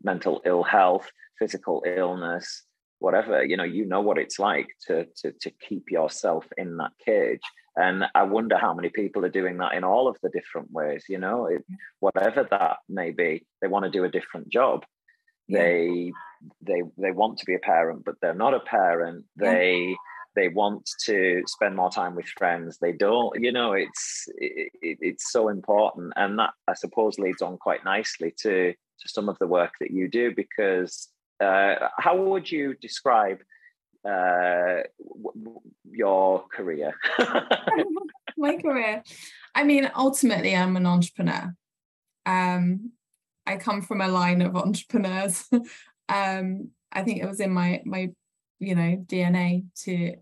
S1: mental ill health physical illness whatever. You know you know what it's like to to to keep yourself in that cage and i wonder how many people are doing that in all of the different ways you know? It, whatever that may be they want to do a different job. Yeah. they they they want to be a parent but they're not a parent. They yeah. they want to spend more time with friends. They don't you know it's it, it, it's so important. And that i suppose leads on quite nicely to to some of the work that you do because uh, how would you describe uh, your career?
S2: My career. I mean, ultimately, I'm an entrepreneur. Um, I come from a line of entrepreneurs. um, I think it was in my my you know DNA to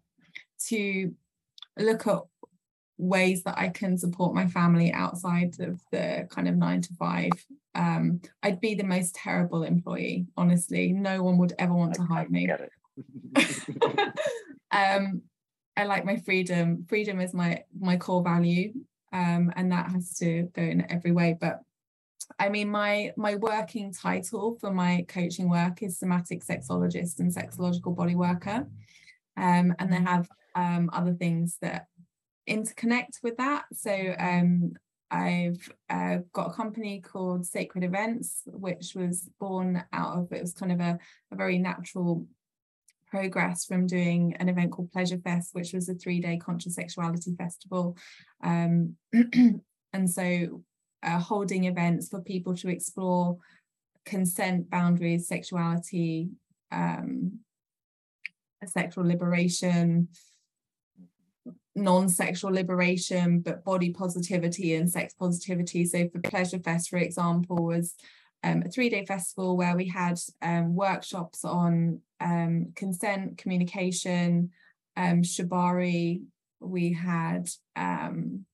S2: to look at ways that I can support my family outside of the kind of nine to five. Um, I'd be the most terrible employee, honestly. No one would ever want to hire me. um, I like my freedom. Freedom is my my core value, um, and that has to go in every way. But I mean, my my working title for my coaching work is somatic sexologist and sexological body worker, um, and they have um, other things that interconnect with that. So um, I've uh, got a company called Sacred Events, which was born out of it was kind of a, a very natural progress from doing an event called Pleasure Fest, which was a three day conscious sexuality festival. Um, and so uh, holding events for people to explore consent, boundaries, sexuality, um, sexual liberation, non-sexual liberation but body positivity and sex positivity so for pleasure fest for example was um, a three-day festival where we had um, workshops on um, consent communication um, shibari we had um,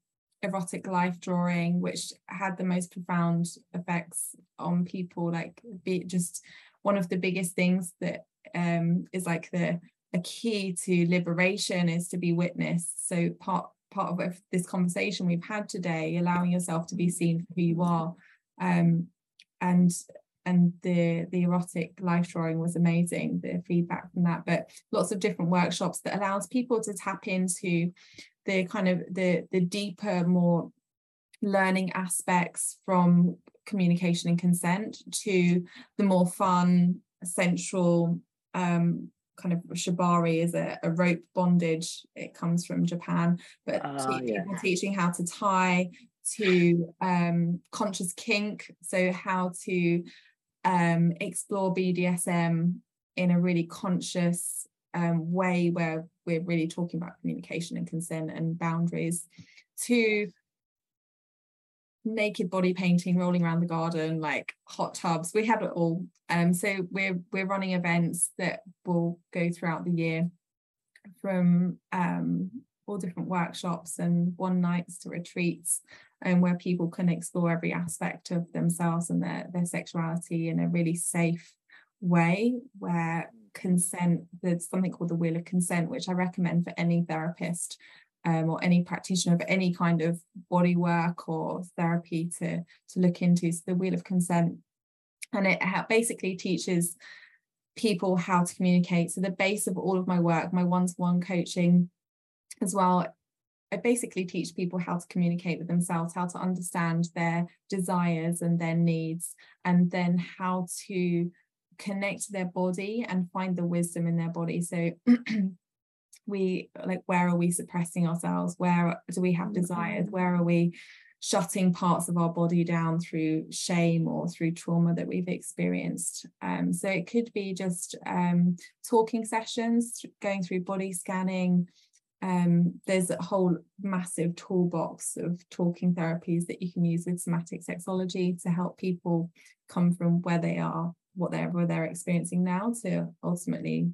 S2: erotic life drawing which had the most profound effects on people like be just one of the biggest things that um, is like the a key to liberation is to be witnessed. So part part of this conversation we've had today, allowing yourself to be seen for who you are, um, and and the the erotic life drawing was amazing. The feedback from that, but lots of different workshops that allows people to tap into the kind of the the deeper, more learning aspects from communication and consent to the more fun, sensual um, kind of shibari is a, a rope bondage. It comes from Japan, but uh, yeah. teaching how to tie to um, conscious kink, so how to um, explore BDSM in a really conscious um, way where we're really talking about communication and consent and boundaries to naked body painting, rolling around the garden, like hot tubs. We have it all. Um, so we're we're running events that will go throughout the year from um, all different workshops and one nights to retreats and um, where people can explore every aspect of themselves and their, their sexuality in a really safe way where consent. There's something called the wheel of consent, which I recommend for any therapist um, or any practitioner of any kind of body work or therapy to to look into. So the wheel of consent, and it basically teaches people how to communicate. So the base of all of my work, my one-to-one coaching as well, I basically teach people how to communicate with themselves, how to understand their desires and their needs, and then how to connect their body and find the wisdom in their body. So we like where are we suppressing ourselves? Where do we have desires? Mm-hmm. Where are we shutting parts of our body down through shame or through trauma that we've experienced. Um, so it could be just um, talking sessions, going through body scanning, um, there's a whole massive toolbox of talking therapies that you can use with somatic sexology to help people come from where they are, whatever they're experiencing now, to ultimately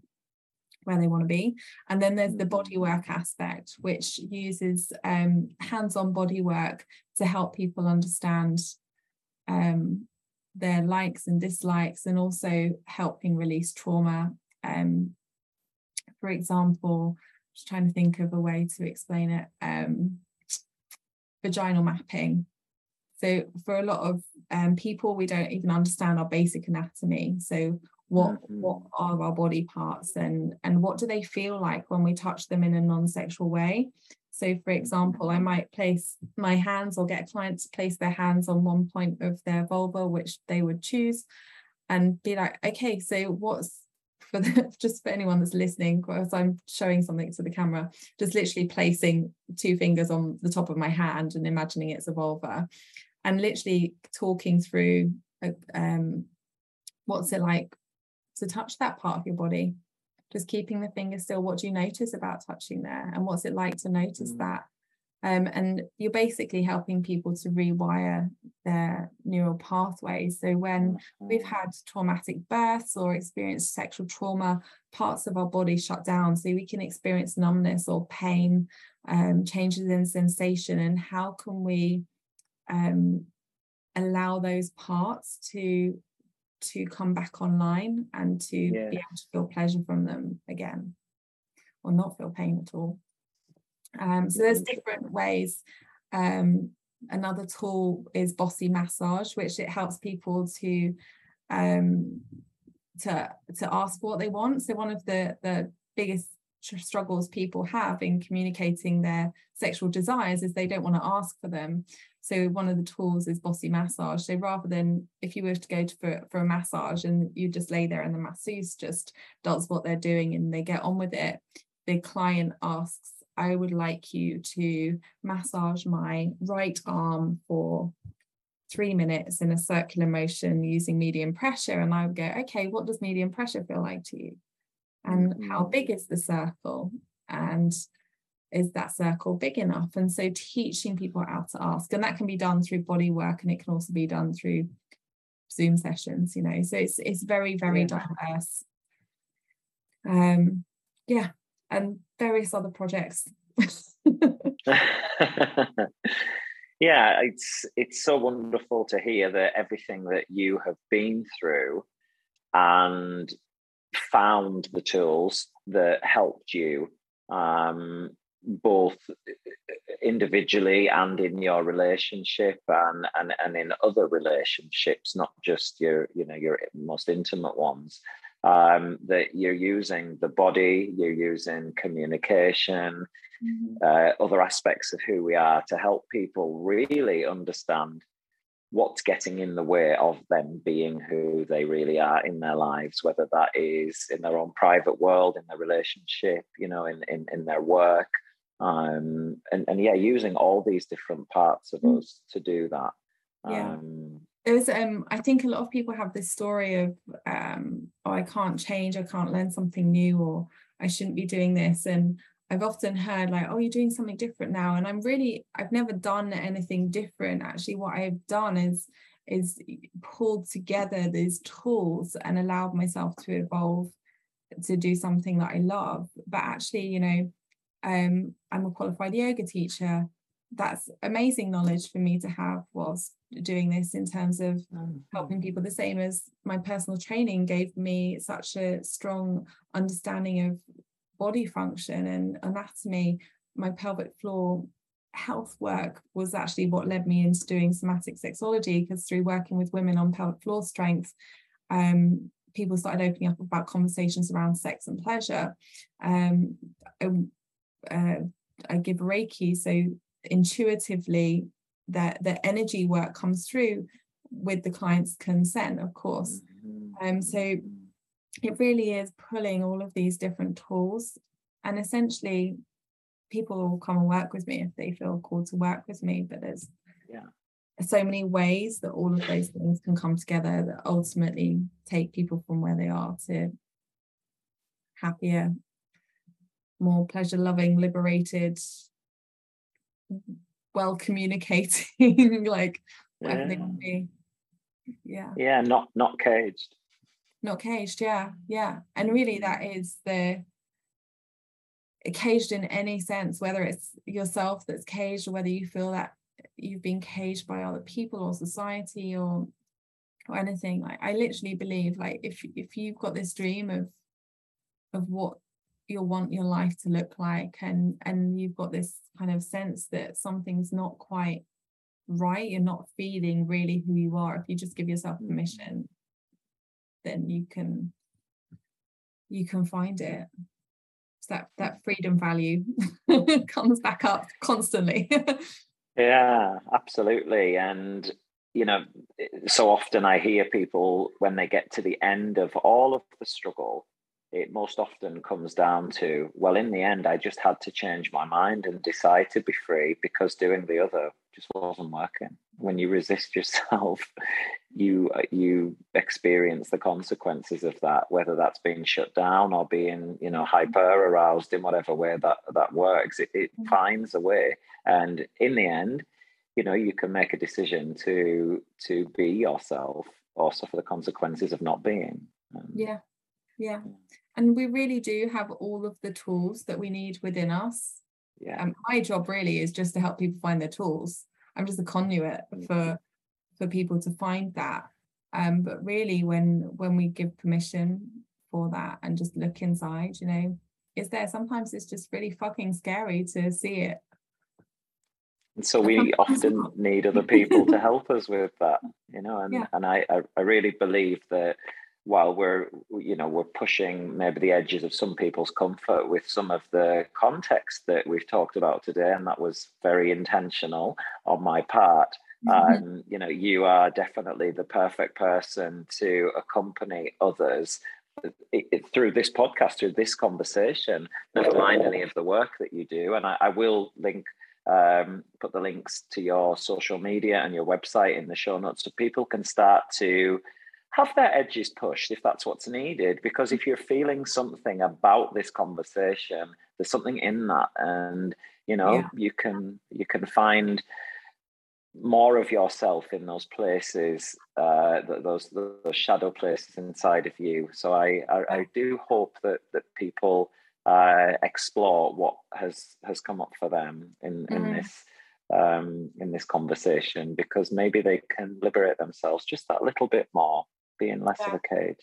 S2: where they want to be. And then there's the body work aspect, which uses um, hands-on body work to help people understand um, their likes and dislikes, and also helping release trauma. Um, for example, just trying to think of a way to explain it. Um, vaginal mapping. So for a lot of um, people, we don't even understand our basic anatomy. So what mm-hmm. what are our body parts and and what do they feel like when we touch them in a non-sexual way? So for example, I might place my hands or get a client to place their hands on one point of their vulva, which they would choose, and be like, okay, so what's for the, just for anyone that's listening, as I'm showing something to the camera, just literally placing two fingers on the top of my hand and imagining it's a vulva, and literally talking through uh, um, what's it like to touch that part of your body. Just keeping the finger still. What do you notice about touching there, and what's it like to notice mm. that? Um, and you're basically helping people to rewire their neural pathways. So when we've mm-hmm. had traumatic births or experienced sexual trauma, parts of our body shut down, so we can experience numbness or pain, um, changes in sensation, and how can we um, allow those parts to to come back online and to yeah. be able to feel pleasure from them again, or not feel pain at all. Um, so there's different ways. Um, another tool is Bossy Massage, which it helps people to um, to to ask what they want. So one of the the biggest struggles people have in communicating their sexual desires is they don't want to ask for them. So one of the tools is bossy massage. So rather than if you were to go to for, for a massage and you just lay there and the masseuse just does what they're doing and they get on with it, the client asks I would like you to massage my right arm for three minutes in a circular motion using medium pressure. And I would go, okay, what does medium pressure feel like to you? And mm-hmm. how big is the circle? And is that circle big enough? And so teaching people how to ask, and that can be done through body work and it can also be done through Zoom sessions, you know. So it's it's very, very yeah. diverse. Um, yeah, and various other projects.
S1: yeah, it's it's so wonderful to hear that everything that you have been through and found the tools that helped you um, both individually and in your relationship and, and and in other relationships not just your you know your most intimate ones um, that you're using the body, you're using communication, mm-hmm. uh, other aspects of who we are to help people really understand what's getting in the way of them being who they really are in their lives, whether that is in their own private world, in their relationship, you know, in, in, in their work. Um, and, and yeah, using all these different parts of mm-hmm. us to do that.
S2: Yeah. Um, there's um i think a lot of people have this story of um oh i can't change i can't learn something new or i shouldn't be doing this and i've often heard like oh you're doing something different now and i'm really i've never done anything different. Actually what i've done is is pulled together these tools and allowed myself to evolve to do something that i love. But actually you know um i'm a qualified yoga teacher that's amazing knowledge for me to have whilst doing this in terms of mm-hmm. helping people the same as my personal training gave me such a strong understanding of body function and anatomy my pelvic floor health work was actually what led me into doing somatic sexology because through working with women on pelvic floor strength um, people started opening up about conversations around sex and pleasure um, I, uh, I give reiki so intuitively that the energy work comes through with the client's consent of course. Mm-hmm. um, so it really is pulling all of these different tools and essentially people will come and work with me if they feel called to work with me but there's yeah. so many ways that all of those things can come together that ultimately take people from where they are to happier more pleasure loving liberated well communicating like yeah. they be yeah.
S1: Yeah not not caged.
S2: Not caged yeah yeah. And really mm. that is the caged in any sense whether it's yourself that's caged or whether you feel that you've been caged by other people or society or or anything. Like i literally believe like if if you've got this dream of of what you want your life to look like and and you've got this kind of sense that something's not quite right. You're not feeling really who you are. If you just give yourself mm. permission then you can you can find it. So that that freedom value comes back up constantly.
S1: Yeah absolutely. And you know so often i hear people when they get to the end of all of the struggle it most often comes down to well in the end i just had to change my mind and decide to be free because doing the other just wasn't working. When you resist yourself you you experience the consequences of that whether that's being shut down or being you know hyper aroused in whatever way that that works. It, it mm-hmm. finds a way. And in the end you know you can make a decision to to be yourself or suffer the consequences of not being.
S2: Um, yeah. yeah and we really do have all of the tools that we need within us. Yeah. Um, my job really is just to help people find their tools. I'm just a conduit mm. for for people to find that. Um but really when when we give permission for that and just look inside you know is there. Sometimes it's just really fucking scary to see it.
S1: And so we often need other people to help us with that you know and yeah. and I, I really believe that while we're you know we're pushing maybe the edges of some people's comfort with some of the context that we've talked about today and that was very intentional on my part mm-hmm. um, you know you are definitely the perfect person to accompany others it, it, through this podcast through this conversation never mind any of the work that you do and I, I will link um, put the links to your social media and your website in the show notes so people can start to have their edges pushed if that's what's needed. Because if you're feeling something about this conversation, there's something in that, and you know yeah. you can you can find more of yourself in those places, uh, those those shadow places inside of you. So I I, I do hope that that people uh, explore what has has come up for them in in mm. this um, in this conversation because maybe they can liberate themselves just that little bit more being less yeah. of a cage.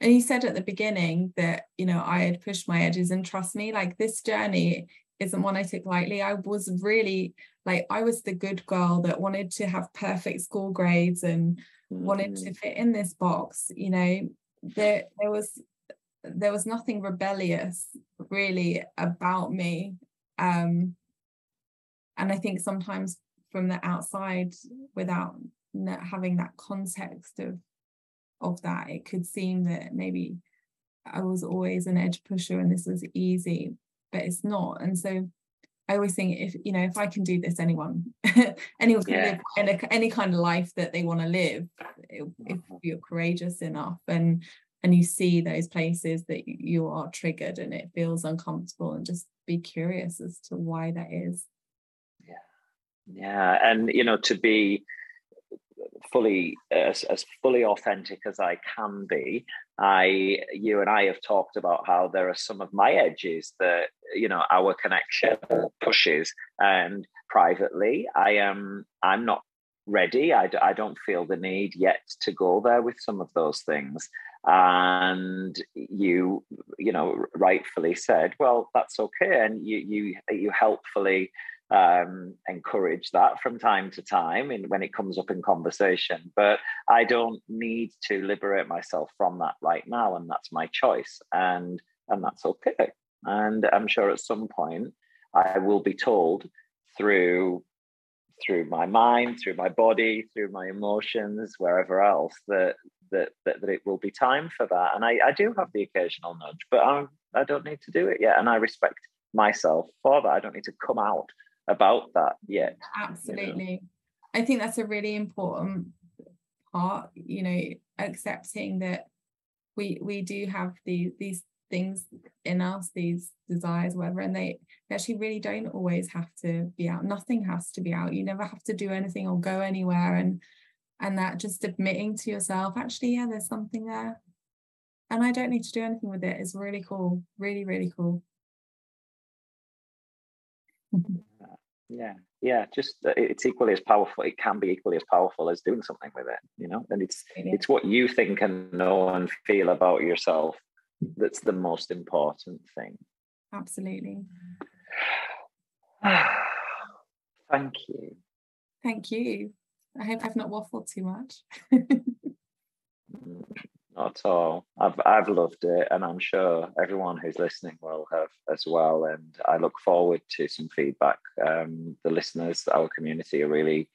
S2: And you said at the beginning that, you know, I had pushed my edges and trust me, like this journey isn't one I took lightly. I was really like, I was the good girl that wanted to have perfect school grades and mm-hmm. wanted to mm-hmm. fit in this box. You know, there, there was there was nothing rebellious really about me. Um, and I think sometimes from the outside, without having that context of of that. It could seem that maybe i was always an edge pusher and this was easy but it's not. And so i always think if you know if i can do this anyone anyone can yeah. live a, any kind of life that they want to live if, if mm-hmm. you're courageous enough and and you see those places that you are triggered and it feels uncomfortable and just be curious as to why that is.
S1: Yeah. Yeah. And you know to be fully as, as fully authentic as I can be. I you and I have talked about how there are some of my edges that you know our connection pushes and privately. I am I'm not ready. I, I don't feel the need yet to go there with some of those things. And you, you know, rightfully said, well, that's okay. And you you you helpfully um, encourage that from time to time in, when it comes up in conversation. But I don't need to liberate myself from that right now, and that's my choice, and and that's okay. And I'm sure at some point I will be told through through my mind, through my body, through my emotions, wherever else that that that, that it will be time for that. And I, I do have the occasional nudge, but I'm I don't need to do it yet, and I respect myself for that. I don't need to come out about that yet.
S2: Absolutely. You know? I think that's a really important part, you know, accepting that we we do have these these things in us, these desires, whatever, and they they actually really don't always have to be out. Nothing has to be out. You never have to do anything or go anywhere. And and that just admitting to yourself, actually, yeah, there's something there. And I don't need to do anything with it is really cool. Really, really cool.
S1: yeah yeah just uh, it's equally as powerful it can be equally as powerful as doing something with it you know and it's it's what you think and know and feel about yourself that's the most important thing.
S2: Absolutely.
S1: Thank you.
S2: Thank you. I hope i've not waffled too much.
S1: Not at all. I've I've loved it, and I'm sure everyone who's listening will have as well. And I look forward to some feedback. Um, the listeners, our community, are really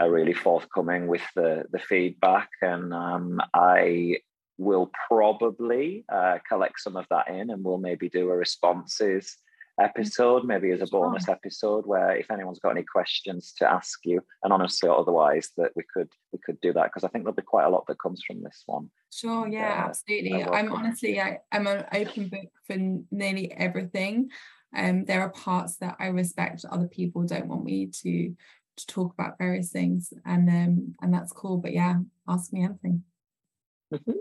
S1: are really forthcoming with the the feedback, and um, I will probably uh, collect some of that in, and we'll maybe do a responses episode, maybe as a bonus episode, where if anyone's got any questions to ask you, and honestly, otherwise, that we could we could do that because I think there'll be quite a lot that comes from this one.
S2: Sure, yeah, uh, absolutely. I'm honestly, I, I'm an open book for nearly everything. Um, there are parts that I respect other people don't want me to to talk about various things, and um, and that's cool. But yeah, ask me anything.
S1: Mm-hmm.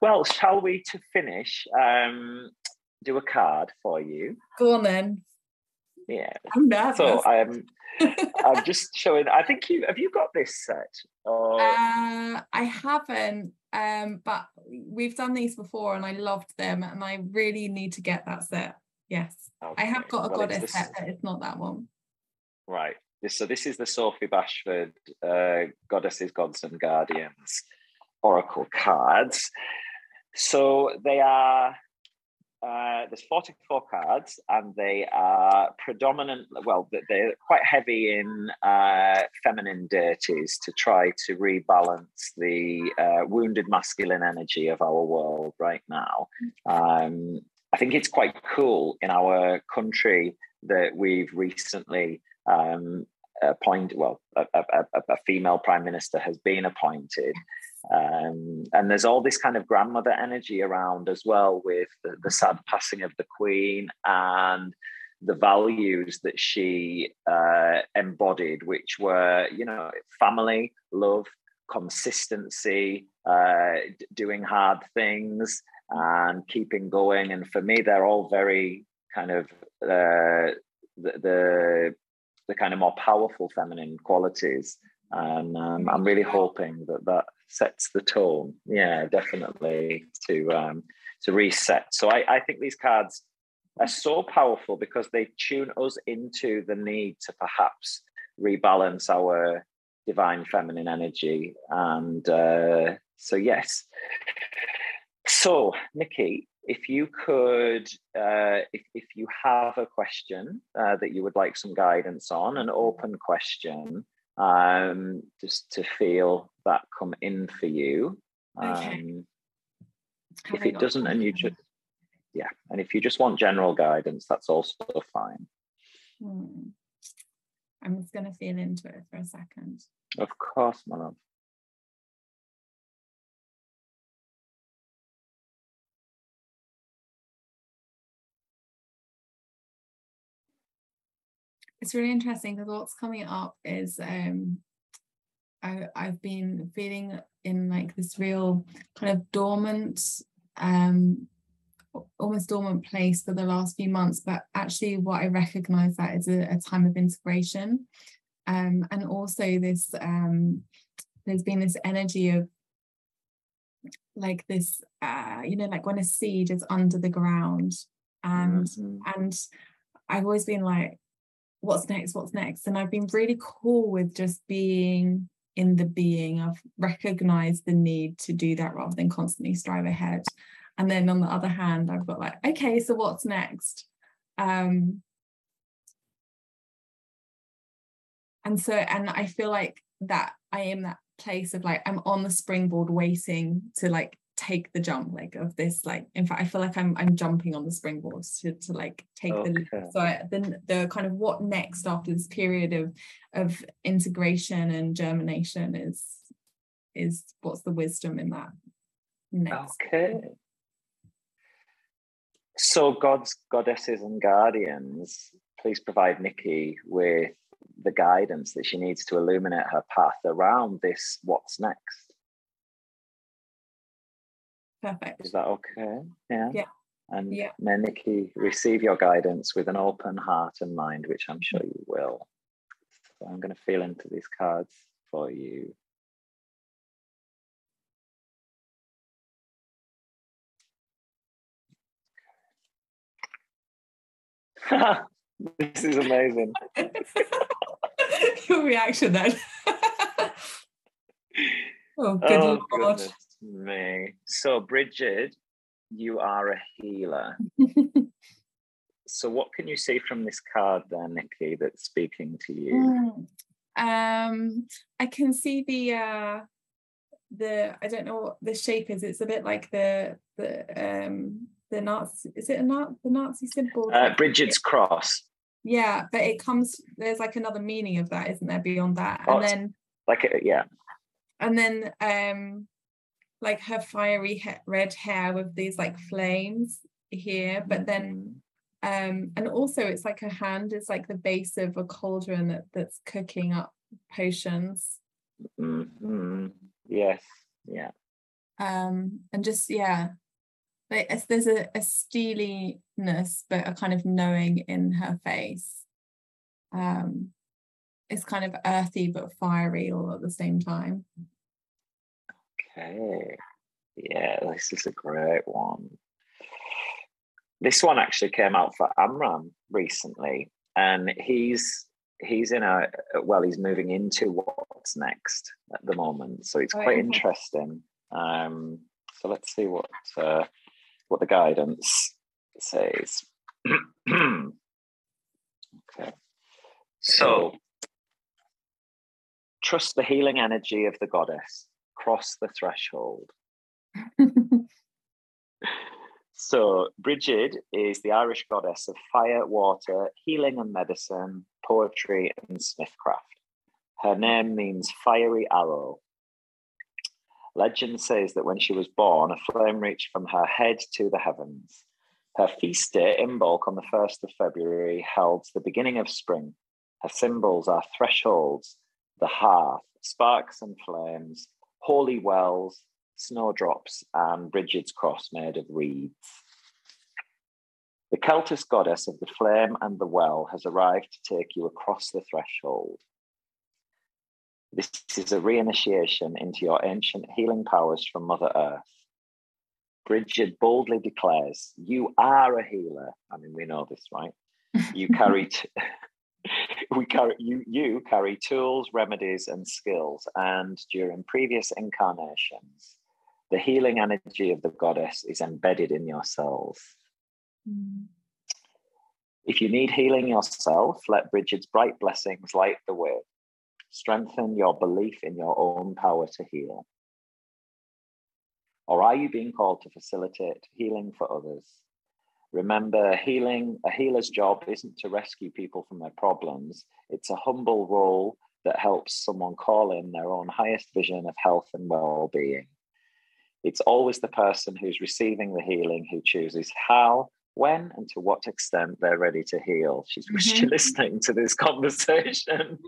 S1: Well, shall we to finish? Um, do a card for you.
S2: Go on then.
S1: Yeah.
S2: I'm nervous.
S1: So I'm I'm just showing I think you have you got this set? Or
S2: uh, I haven't. Um, but we've done these before and I loved them and I really need to get that set. Yes. Okay. I have got a well, goddess set, but it's not that one.
S1: Right. So this is the Sophie Bashford uh, Goddesses, Gods and Guardians Oracle cards. So they are uh, there's 44 cards and they are predominant well they're quite heavy in uh, feminine deities to try to rebalance the uh, wounded masculine energy of our world right now. Um, i think it's quite cool in our country that we've recently um, appointed well a, a, a, female prime minister has been appointed um, and there's all this kind of grandmother energy around as well with the, the sad passing of the queen and the values that she uh, embodied, which were, you know, family, love, consistency, uh, d- doing hard things, and keeping going. And for me, they're all very kind of uh, the, the, the kind of more powerful feminine qualities. And um, I'm really hoping that that sets the tone. Yeah, definitely to um, to reset. So I, I think these cards are so powerful because they tune us into the need to perhaps rebalance our divine feminine energy. And uh, so, yes. So, Nikki, if you could, uh, if, if you have a question uh, that you would like some guidance on, an open question, um, just to feel that come in for you. Um, If it doesn't, and you just, yeah, and if you just want general guidance, that's also fine.
S2: Hmm. I'm just going to feel into it for a second.
S1: Of course, my love.
S2: It's really interesting because what's coming up is um I, I've been feeling in like this real kind of dormant um almost dormant place for the last few months but actually what i recognize that is a, a time of integration um, and also this um, there's been this energy of like this uh, you know like when a seed is under the ground and mm-hmm. and i've always been like what's next what's next? And i've been really cool with just being in the being. I've recognized the need to do that rather than constantly strive ahead. And then on the other hand i've got like okay so what's next? Um and so and i feel like that i am that place of like i'm on the springboard waiting to like take the jump like of this like in fact i feel like i'm i'm jumping on the springboard to, to like take okay. the so I, then the kind of what next after this period of of integration and germination is is what's the wisdom in that
S1: next okay so God's goddesses and guardians, please provide Nikki with the guidance that she needs to illuminate her path around this what's next.
S2: Perfect.
S1: Is that okay? Yeah.
S2: Yeah.
S1: And
S2: yeah.
S1: may Nikki receive your guidance with an open heart and mind, which I'm sure you will. So I'm going to feel into these cards for you. this is amazing.
S2: Your reaction then. oh, good
S1: oh, Lord. Me. So, Bridget, you are a healer. so, what can you see from this card there, Nikki, that's speaking to you?
S2: Mm, um, I can see the uh the I don't know what the shape is. It's a bit like the the um the Nazi. Is it a Nazi, the Nazi symbol?
S1: Uh, Bridget's cross.
S2: Yeah, but it comes. There's like another meaning of that, isn't there? Beyond that, oh, and then
S1: like a, yeah,
S2: and then um, like her fiery he- red hair with these like flames here, but then mm-hmm. um, and also it's like her hand is like the base of a cauldron that, that's cooking up potions.
S1: Mm-hmm. Yes, yeah.
S2: Um, and just yeah, like there's a, a steeliness but a kind of knowing in her face um it's kind of earthy but fiery all at the same time
S1: okay. Yeah this is a great one. This one actually came out for amram recently and he's he's in a well he's moving into what's next at the moment. So it's oh, quite interesting. Um so let's see what uh, what the guidance says. okay. So, trust the healing energy of the goddess, cross the threshold. so, Bridget is the Irish goddess of fire, water, healing and medicine, poetry, and smithcraft. Her name means fiery arrow, Legend says that when she was born, a flame reached from her head to the heavens. Her feast day, Imbolc, on the 1st of February, held the beginning of spring. Her symbols are thresholds, the hearth, sparks and flames, holy wells, snowdrops, and Bridget's cross made of reeds. The Celtic goddess of the flame and the well has arrived to take you across the threshold. This is a reinitiation into your ancient healing powers from Mother Earth. Bridget boldly declares, You are a healer. I mean, we know this, right? You carry. T- we carry you you carry tools remedies and skills and during previous incarnations the healing energy of the goddess is embedded in your cells mm. if you need healing yourself let bridget's bright blessings light the way strengthen your belief in your own power to heal? Or are you being called to facilitate healing for others? Remember, healing, a healer's job isn't to rescue people from their problems. It's a humble role that helps someone call in their own highest vision of health and well being. It's always the person who's receiving the healing who chooses how when and to what extent they're ready to heal. She's mm-hmm. listening to this conversation.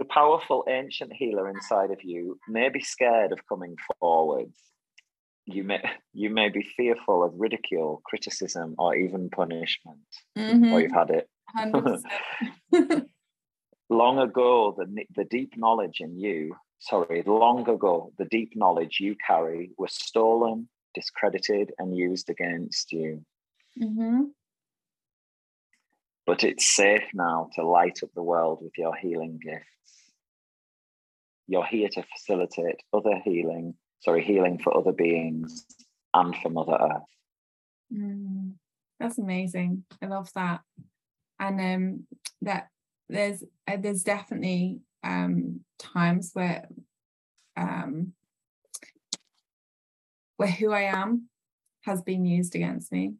S1: the powerful ancient healer inside of you may be scared of coming forwards. You may you may be fearful of ridicule, criticism, or even punishment.
S2: Mhm.
S1: Or you've had it. Long ago, the the deep knowledge in you, sorry, long ago, the deep knowledge you carry was stolen, discredited, and used against you.
S2: Mhm.
S1: But it's safe now to light up the world with your healing gifts. You're here to facilitate other healing, sorry, healing for other beings and for Mother Earth.
S2: Mm, that's amazing. I love that. And um that there's uh, there's definitely um times where um where who I am has been used against me.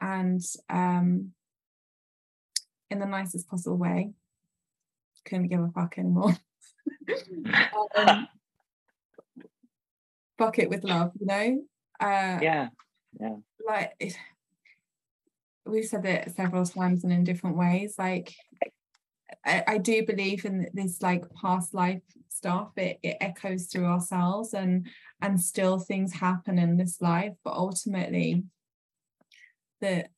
S2: And um in the nicest possible way. Couldn't give a fuck anymore. um, fuck it with love, you know? Uh
S1: Yeah, yeah.
S2: like it, we've said it several times and in different ways like I, I do believe in this like past life stuff it, it echoes through ourselves and and still things happen in this life but ultimately that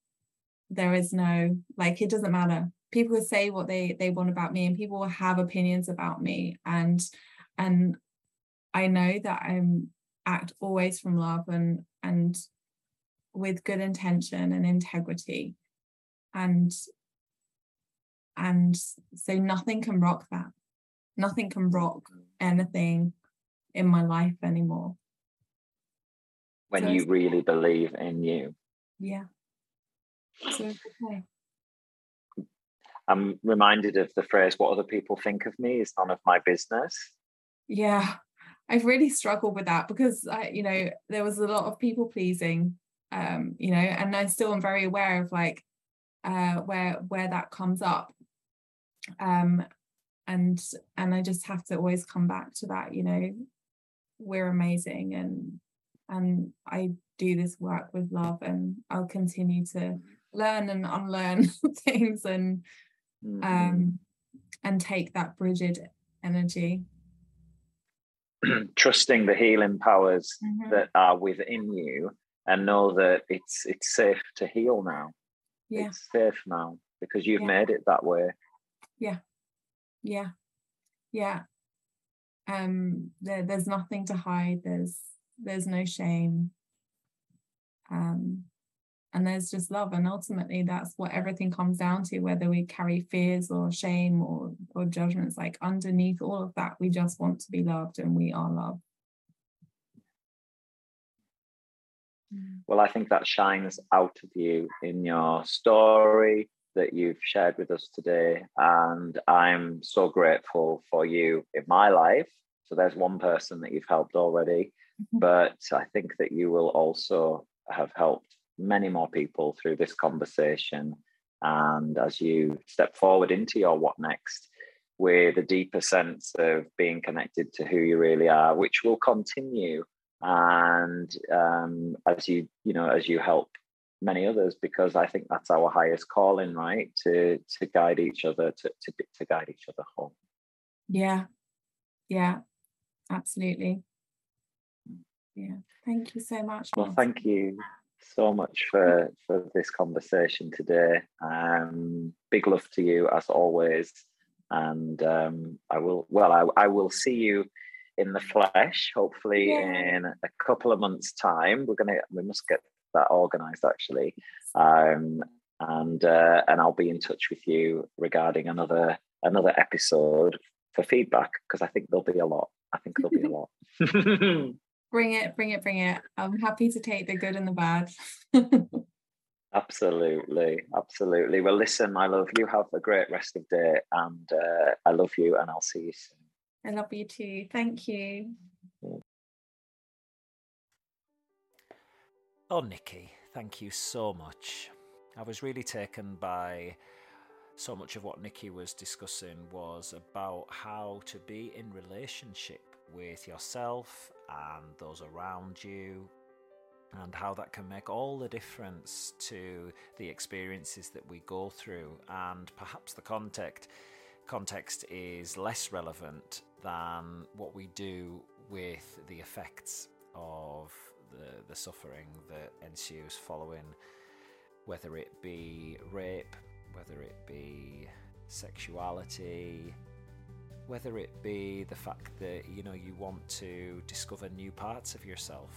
S2: there is no like it doesn't matter people will say what they they want about me and people will have opinions about me and and i know that i'm act always from love and and with good intention and integrity. And and so nothing can rock that. Nothing can rock anything in my life anymore.
S1: When
S2: So
S1: you really believe in you.
S2: yeah. So okay.
S1: I'm reminded of the phrase, what other people think of me is none of my business.
S2: yeah i've really struggled with that because i you know there was a lot of people pleasing um you know and i still am very aware of like uh where where that comes up um and and i just have to always come back to that you know we're amazing and and i do this work with love and i'll continue to learn and unlearn things and
S1: Mhm.
S2: um and take that Bridget energy
S1: Trusting the healing powers
S2: Mhm.
S1: that are within you and know that it's it's safe to heal now.
S2: yeah
S1: It's safe now because you've
S2: Yeah.
S1: made it that way.
S2: Yeah. Yeah yeah um there, there's nothing to hide there's there's no shame um and there's just love and ultimately that's what everything comes down to whether we carry fears or shame or or judgments like underneath all of that we just want to be loved and we are loved
S1: Well, I think that shines out of you in your story that you've shared with us today. And I'm so grateful for you in my life. So there's one person that you've helped already,
S2: Mhm.
S1: but I think that you will also have helped many more people through this conversation. And as you step forward into your what next, with a deeper sense of being connected to who you really are, which will continue. And um, as you you know as you help many others because i think that's our highest calling right? To to guide each other to to, to guide each other home.
S2: Yeah. Yeah. Absolutely. Yeah. Thank you so much
S1: well thank you so much for for this conversation today. Um big love to you as always. And um i will well i, I will see you in the flesh hopefully
S2: Yeah.
S1: in a couple of months time. We're gonna we must get that organized actually. Um and uh, and i'll be in touch with you regarding another another episode for feedback because i think there'll be a lot. I think there'll be a lot
S2: bring it bring it bring it. I'm happy to take the good and the bad.
S1: Absolutely absolutely. Well listen my love you have a great rest of day and uh, i love you and i'll see you soon.
S2: I love you too. Thank you.
S3: Oh, Nikki, thank you so much. I was really taken by so much of what Nikki was discussing was about how to be in relationship with yourself and those around you and how that can make all the difference to the experiences that we go through. And perhaps the context context is less relevant than what we do with the effects of the, the suffering that ensues following, whether it be rape, whether it be sexuality, whether it be the fact that you know you want to discover new parts of yourself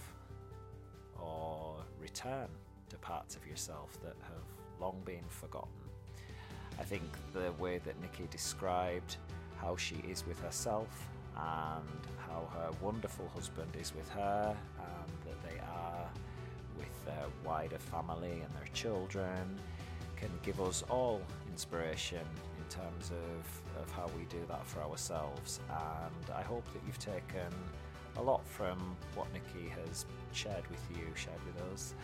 S3: or return to parts of yourself that have long been forgotten. I think the way that Nikki described how she is with herself and how her wonderful husband is with her and that they are with their wider family and their children can give us all inspiration in terms of, of how we do that for ourselves. And I hope that you've taken a lot from what Nikki has shared with you, shared with us.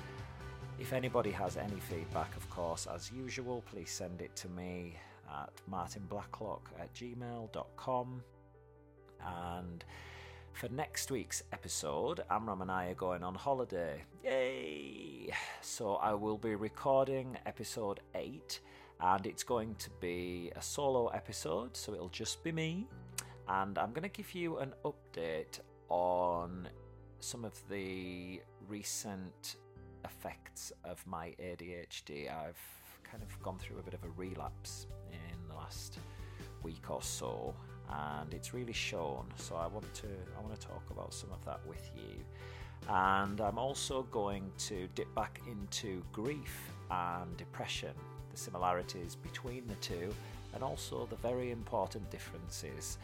S3: If anybody has any feedback, of course, as usual, please send it to me at martynblacklock at gmail.com. And for next week's episode, Amram and I are going on holiday. Yay! So I will be recording episode 8 and it's going to be a solo episode, so it'll just be me. And I'm going to give you an update on some of the recent effects of my ADHD. I've kind of gone through a bit of a relapse in the last week or so and it's really shown so I want to I want to talk about some of that with you and I'm also going to dip back into grief and depression the similarities between the two and also the very important differences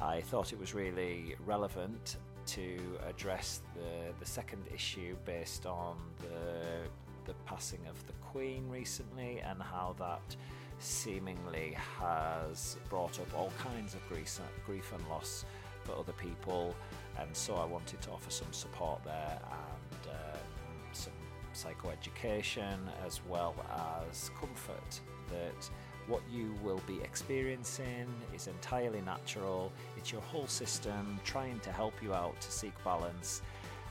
S3: I thought it was really relevant to address the, the second issue based on the, the passing of the Queen recently and how that seemingly has brought up all kinds of grief, grief and loss for other people. And so I wanted to offer some support there and some psychoeducation as well as comfort that what you will be experiencing is entirely natural. It's your whole system trying to help you out to seek balance.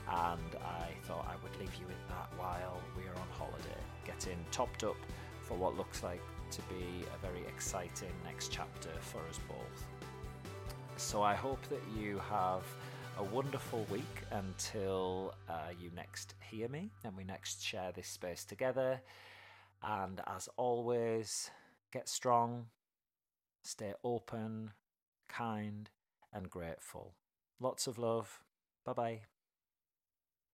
S3: And I thought I would leave you with that while we're on holiday, getting topped up for what looks like to be a very exciting next chapter for us both. So I hope that you have a wonderful week until uh, you next hear me and we next share this space together. And as always, Get strong, stay open, kind, and grateful. Lots of love. Bye bye.